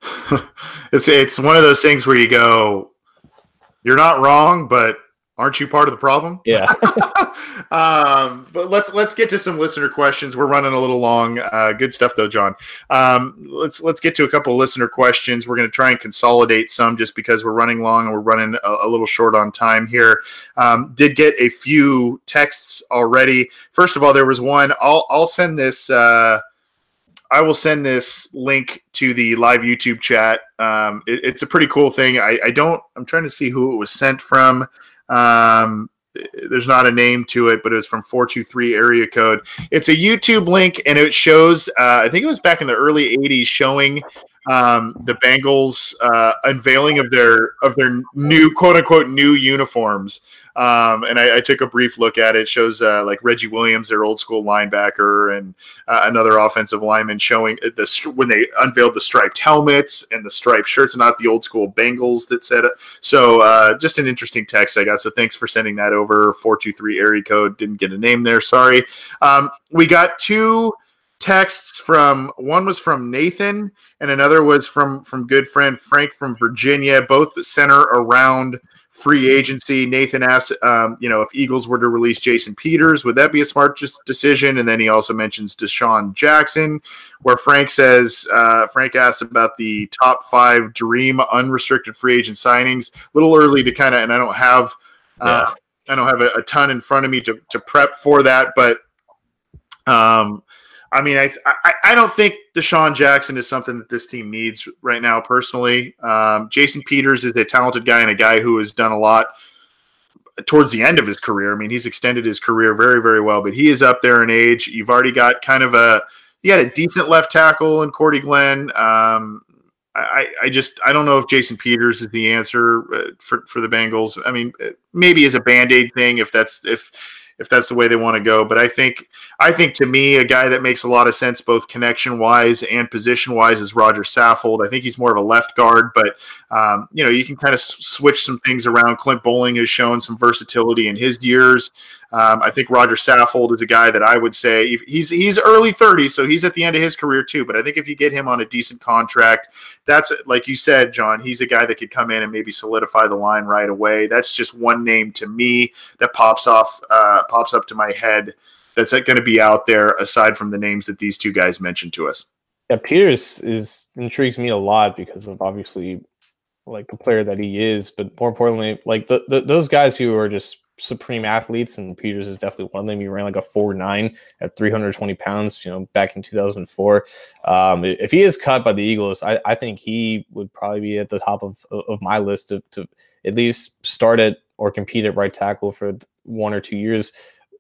it's it's one of those things where you go, you're not wrong, but aren't you part of the problem? Yeah. um, but let's let's get to some listener questions. We're running a little long. Uh, good stuff though, John. Um, let's let's get to a couple listener questions. We're going to try and consolidate some just because we're running long and we're running a, a little short on time here. Um, did get a few texts already. First of all, there was one. I'll I'll send this. Uh, I will send this link to the live YouTube chat. Um, it, it's a pretty cool thing. I, I, don't. I'm trying to see who it was sent from. Um, there's not a name to it, but it was from 423 area code. It's a YouTube link, and it shows. Uh, I think it was back in the early 80s, showing um, the Bengals uh, unveiling of their of their new quote unquote new uniforms. Um, and I, I, took a brief look at it. shows uh, like Reggie Williams, their old school linebacker, and uh, another offensive lineman showing the when they unveiled the striped helmets and the striped shirts, not the old school Bengals that said it. So uh, just an interesting text I got. So thanks for sending that over. Four two three area code. Didn't get a name there. Sorry. Um, we got two texts from one was from Nathan and another was from from good friend Frank from Virginia both center around free agency. Nathan asked um, you know if Eagles were to release Jason Peters would that be a smart decision? And then he also mentions DeSean Jackson where Frank says uh, Frank asks about the top 5 dream unrestricted free agent signings. A little early to kind of and I don't have uh, yeah. I don't have a, a ton in front of me to, to prep for that but um I mean, I, I, I don't think DeSean Jackson is something that this team needs right now. Personally, um, Jason Peters is a talented guy and a guy who has done a lot towards the end of his career. I mean, he's extended his career very, very well, but he is up there in age. You've already got kind of a you got a decent left tackle in Cordy Glenn. Um, I, I just I don't know if Jason Peters is the answer uh, for for the Bengals. I mean, maybe as a band aid thing if that's if if that's the way they want to go. But I think I think to me, a guy that makes a lot of sense both connection wise and position wise is Roger Saffold. I think he's more of a left guard, but um, you know you can kind of switch some things around. Clint Boling has shown some versatility in his years. Um, I think Roger Saffold is a guy that I would say he's he's early 30s, so he's at the end of his career too. But I think if you get him on a decent contract, that's like you said, John. He's a guy that could come in and maybe solidify the line right away. That's just one name to me that pops off uh, pops up to my head. That's going to be out there aside from the names that these two guys mentioned to us. Yeah, Peters is intrigues me a lot because of obviously like the player that he is, but more importantly, like the, the those guys who are just supreme athletes, and Peters is definitely one of them. He ran like a four nine at 320 pounds, you know, back in 2004. Um, if he is cut by the Eagles, I, I think he would probably be at the top of, of my list to, to at least start at or compete at right tackle for one or two years.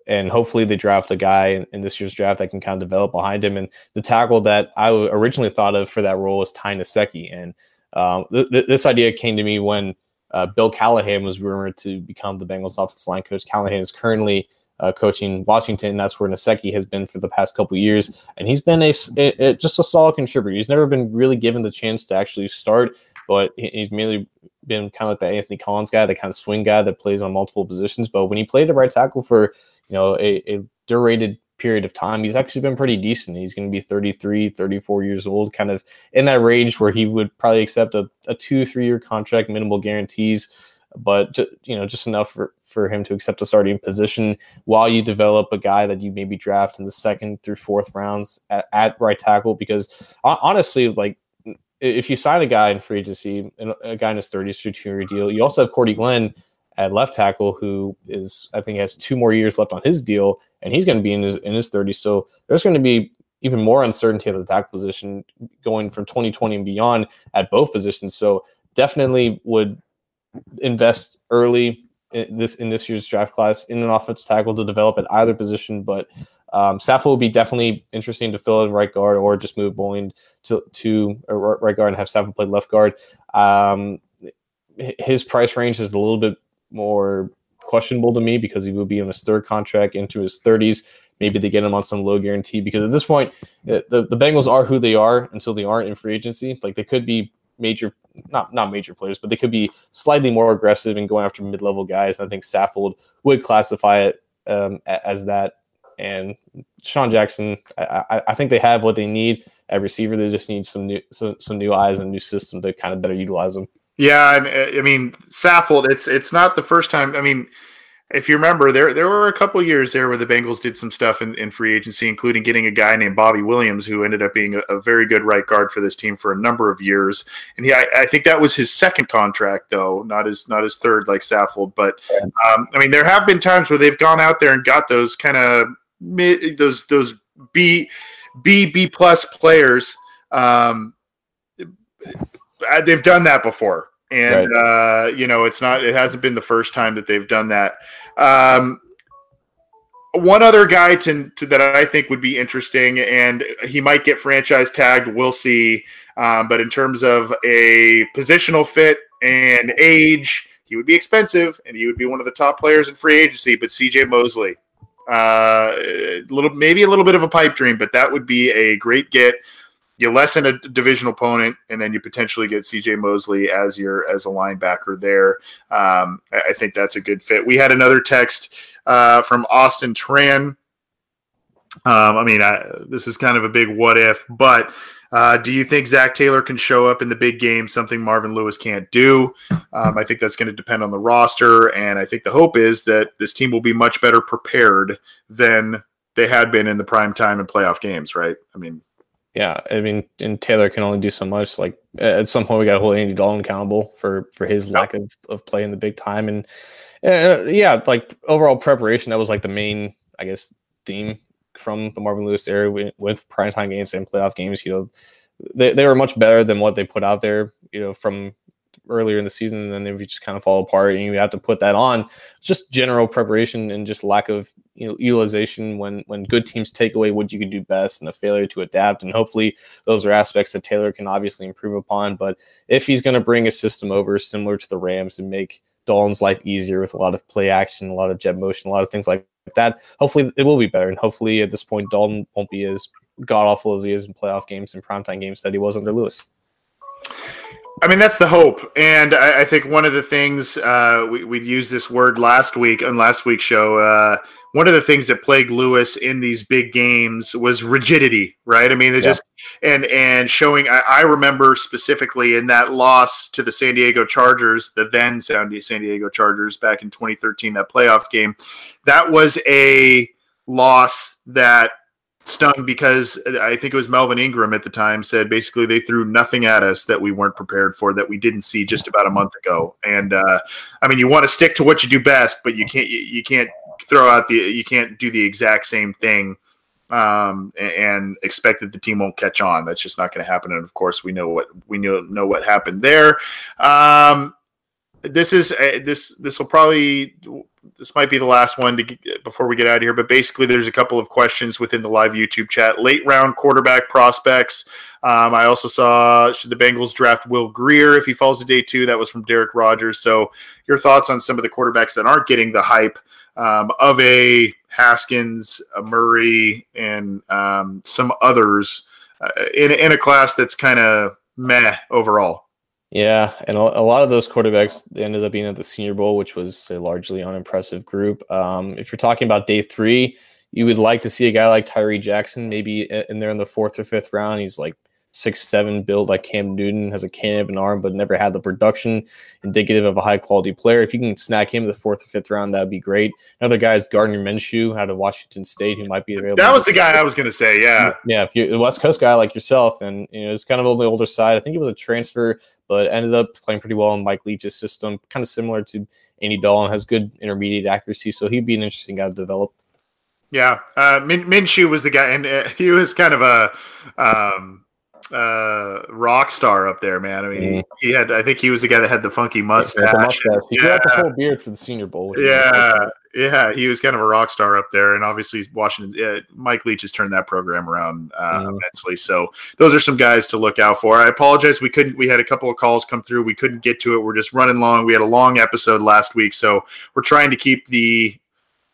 And hopefully they draft a guy in, this year's draft that can kind of develop behind him. And the tackle that I originally thought of for that role was Ty Nsekhe. And um, th- th- this idea came to me when uh, Bill Callahan was rumored to become the Bengals offensive line coach. Callahan is currently uh, coaching Washington. That's where Nsekhe has been for the past couple years, and he's been a, a, a, just a solid contributor. He's never been really given the chance to actually start, but he's mainly been kind of like the Anthony Collins guy, the kind of swing guy that plays on multiple positions. But when he played at right tackle for you know a, a durated period of time, he's actually been pretty decent. He's going to be 33, 34 years old, kind of in that range where he would probably accept a, a two, three year contract, minimal guarantees, but you know, just enough for, for him to accept a starting position while you develop a guy that you maybe draft in the second through fourth rounds at, at right tackle. Because honestly, like if you sign a guy in free agency, a guy in his 30s for two year deal, you also have Cordy Glenn at left tackle, who is I think has two more years left on his deal, and he's going to be in his in his 30s. So there's going to be even more uncertainty at the tackle position going from 2020 and beyond at both positions. So definitely would invest early in this in this year's draft class in an offensive tackle to develop at either position. But um, Saffold will be definitely interesting to fill in right guard or just move Boyd to to right guard and have Saffold play left guard. Um, his price range is a little bit more questionable to me because he will be in his third contract into his 30s. Maybe they get him on some low guarantee because at this point, the, the Bengals are who they are until they aren't in free agency. Like they could be major, not not major players, but they could be slightly more aggressive and going after mid level guys. I think Saffold would classify it um, as that. And Sean Jackson, I, I, think they have what they need at receiver. They just need some new some, some new eyes and new system to kind of better utilize them. Yeah, and uh, I mean Saffold. It's it's not the first time. I mean if you remember, there there were a couple years there where the Bengals did some stuff in, in free agency, including getting a guy named Bobby Williams, who ended up being a, a very good right guard for this team for a number of years. And he, I, I, think that was his second contract, though, not his not his third like Saffold. But um, I mean, there have been times where they've gone out there and got those kind of those those B B B plus players. Um, they've done that before and right. uh, you know it's not it hasn't been the first time that they've done that um, one other guy to, to, that I think would be interesting, and he might get franchise tagged. We'll see. Um, but in terms of a positional fit and age, he would be expensive, and he would be one of the top players in free agency. But C.J. Mosley, uh, a little maybe a little bit of a pipe dream, but that would be a great get you lessen a division opponent, and then you potentially get C.J. Mosley as your as a linebacker there. Um, I think that's a good fit. We had another text uh, from Austin Tran. Um, I mean, I, this is kind of a big what if, but uh, do you think Zac Taylor can show up in the big game? Something Marvin Lewis can't do. Um, I think that's going to depend on the roster, and I think the hope is that this team will be much better prepared than they had been in the prime time and playoff games. Right? I mean, yeah, I mean, and Taylor can only do so much. Like at some point, we got to hold Andy Dalton accountable for for his lack of of play in the big time, and uh, yeah, like overall preparation. That was like the main, I guess, theme from the Marvin Lewis era with, with primetime games and playoff games. You know, they they were much better than what they put out there. You know, from earlier in the season, and then they just kind of fall apart, and you have to put that on. Just general preparation and just lack of you know utilization when when good teams take away what you can do best, and the failure to adapt. And hopefully, those are aspects that Taylor can obviously improve upon. But if he's going to bring a system over similar to the Rams and make Dalton's life easier with a lot of play action, a lot of jet motion, a lot of things like that. Hopefully, it will be better. And hopefully, at this point, Dalton won't be as god awful as he is in playoff games and primetime games that he was under Lewis. I mean, that's the hope. And I, I think one of the things uh, we, we used this word last week on last week's show. Uh, one of the things that plagued Lewis in these big games was rigidity, right? I mean, it yeah. just and and showing. I, I, remember specifically in that loss to the San Diego Chargers, the then San Diego Chargers back in 2013, that playoff game. That was a loss that stung because I think it was Melvin Ingram at the time said basically they threw nothing at us that we weren't prepared for that we didn't see just about a month ago. And uh, I mean, you want to stick to what you do best, but you can't you, can't throw out the you can't do the exact same thing um, and, and, expect that the team won't catch on. That's just not going to happen. And of course, we know what we know know what happened there. Um, this is uh, this this will probably this might be the last one to get, before we get out of here. But basically, there's a couple of questions within the live YouTube chat. Late round quarterback prospects. Um, I also saw should the Bengals draft Will Grier if he falls to day two. That was from Derek Rogers. So your thoughts on some of the quarterbacks that aren't getting the hype um, of a Haskins, a Murray, and um, some others uh, in in a class that's kind of meh overall. Yeah, and a, a, lot of those quarterbacks ended up being at the Senior Bowl, which was a largely unimpressive group. Um, if you're talking about day three, you would like to see a guy like Tyree Jackson maybe in there in the fourth or fifth round. He's like six seven build like Cam Newton has a cannon of an arm, but never had the production indicative of a high quality player. If you can snag him in the fourth or fifth round, that'd be great. Another guy is Gardner Minshew out of Washington State, who might be available. That was the guy I was going to say. Yeah, yeah. If you're a West Coast guy like yourself, and you know it's kind of on the older side. I think it was a transfer, but ended up playing pretty well in Mike Leach's system, kind of similar to Andy Dalton. Has good intermediate accuracy, so he'd be an interesting guy to develop. Yeah, uh, Min- Minshew was the guy, and uh, he was kind of a um, uh, rock star up there, man. I mean, mm. he, had, I think he was the guy that had the funky mustache. Yeah, the mustache. He yeah. the full beard for the Senior Bowl. Yeah, yeah, he was kind of a rock star up there, and obviously Washington. Mike Leach has turned that program around uh, mm. immensely. So those are some guys to look out for. I apologize, we couldn't. We had a couple of calls come through. We couldn't get to it. We're just running long. We had a long episode last week, so we're trying to keep the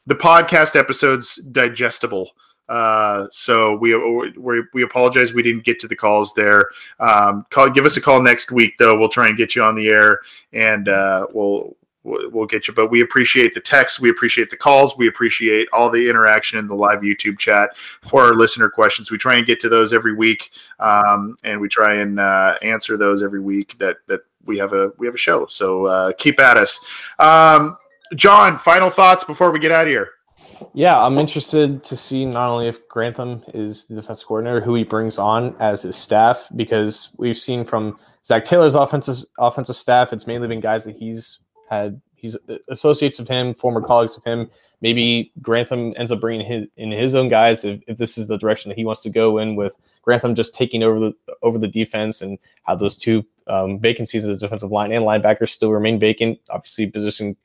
the podcast episodes digestible. Uh, so we, we we apologize we didn't get to the calls there. Um, call give us a call next week though. We'll try and get you on the air and uh, we'll we'll get you. But we appreciate the texts, we appreciate the calls, we appreciate all the interaction in the live YouTube chat for our listener questions. We try and get to those every week, um, and we try and uh, answer those every week that that we have a we have a show. So uh, keep at us. Um, John, final thoughts before we get out of here. Yeah, I'm interested to see not only if Grantham is the defense coordinator, who he brings on as his staff, because we've seen from Zac Taylor's offensive offensive staff, it's mainly been guys that he's had he's associates of him, former colleagues of him. Maybe Grantham ends up bringing his in his own guys if, if this is the direction that he wants to go in with Grantham just taking over the over the defense and how those two um, vacancies of the defensive line and linebackers still remain vacant. Obviously, position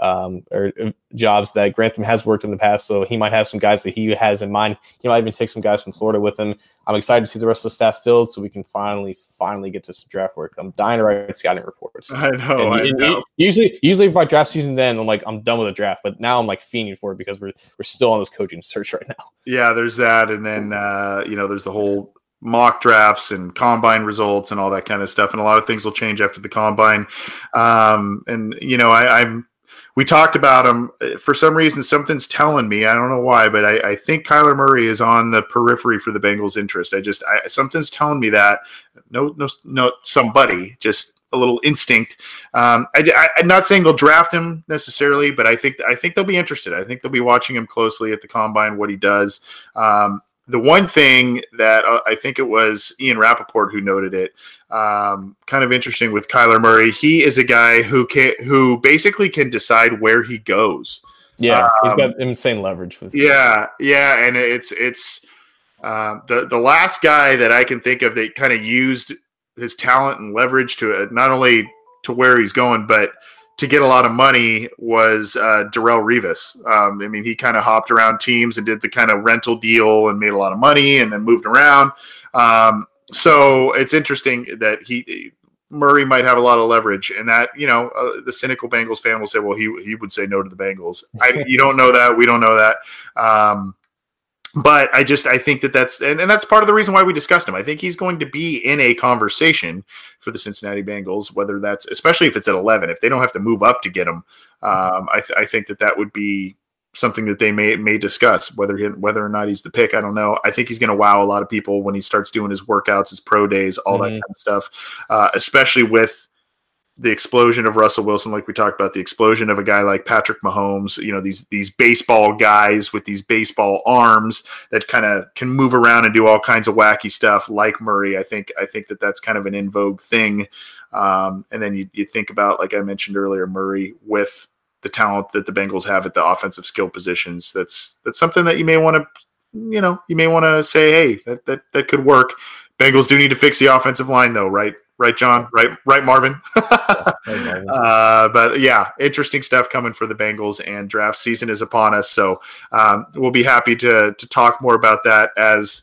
um, or uh, jobs that Grantham has worked in the past. So he might have some guys that he has in mind. He might even take some guys from Florida with him. I'm excited to see the rest of the staff filled so we can finally, finally get to some draft work. I'm dying to write scouting reports. I know. And, I know. Usually, usually by draft season, then I'm like, I'm done with the draft. But now I'm like fiending for it because we're we're still on this coaching search right now. Yeah, there's that, and then uh, you know, there's the whole mock drafts and combine results and all that kind of stuff. And a lot of things will change after the combine. Um, and you know, I, I'm we talked about him. For some reason, something's telling me. I don't know why, but I, I think Kyler Murray is on the periphery for the Bengals' interest. I just I, something's telling me that. No, no, no. Somebody just a little instinct. Um, I, am not saying they'll draft him necessarily, but I think I think they'll be interested. I think they'll be watching him closely at the combine, what he does. Um, the one thing that uh, I think it was Ian Rapoport who noted it, um, kind of interesting with Kyler Murray. He is a guy who can who basically can decide where he goes. Yeah, um, he's got insane leverage with. Yeah, yeah, and it's it's uh, the the last guy that I can think of that kind of used his talent and leverage to uh, not only to where he's going, but to get a lot of money was uh, Darrelle Revis. Um, I mean, he kind of hopped around teams and did the kind of rental deal and made a lot of money and then moved around. Um, so it's interesting that he Murray might have a lot of leverage, and that you know uh, the cynical Bengals fan will say, well, he he would say no to the Bengals. I, you don't know that. We don't know that. Um, but I just I think that that's and, and that's part of the reason why we discussed him. I think he's going to be in a conversation for the Cincinnati Bengals, whether that's especially if it's at eleven. If they don't have to move up to get him, um, I, th- I think that that would be something that they may may discuss whether he, whether or not he's the pick. I don't know. I think he's going to wow a lot of people when he starts doing his workouts, his pro days, all mm-hmm. that kind of stuff, uh, especially with the explosion of Russell Wilson, like we talked about, the explosion of a guy like Patrick Mahomes, you know, these these baseball guys with these baseball arms that kind of can move around and do all kinds of wacky stuff, like Murray. I think I think that that's kind of an in vogue thing. Um, and then you, you think about, like I mentioned earlier, Murray with the talent that the Bengals have at the offensive skill positions. That's that's something that you may want to, you know, you may want to say, hey, that that that could work. Bengals do need to fix the offensive line, though, right? Right, John? Right, right, Marvin. uh, but yeah, interesting stuff coming for the Bengals, and draft season is upon us. So um, we'll be happy to to talk more about that as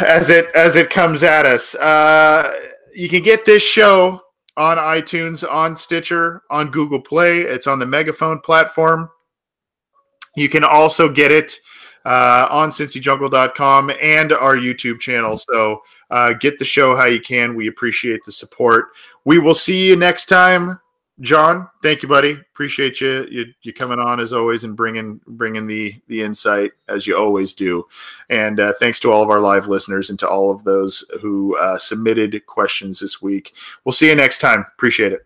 as it as it comes at us. Uh, you can get this show on iTunes, on Stitcher, on Google Play. It's on the Megaphone platform. You can also get it uh, on cincyjungle.com and our YouTube channel. So uh, get the show how you can. We appreciate the support. We will see you next time John, thank you, buddy. Appreciate you, you you coming on as always and bringing bringing the the insight as you always do. And uh, thanks to all of our live listeners and to all of those who uh, submitted questions this week. We'll see you next time. Appreciate it.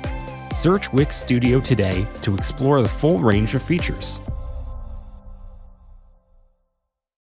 Search Wix Studio today to explore the full range of features.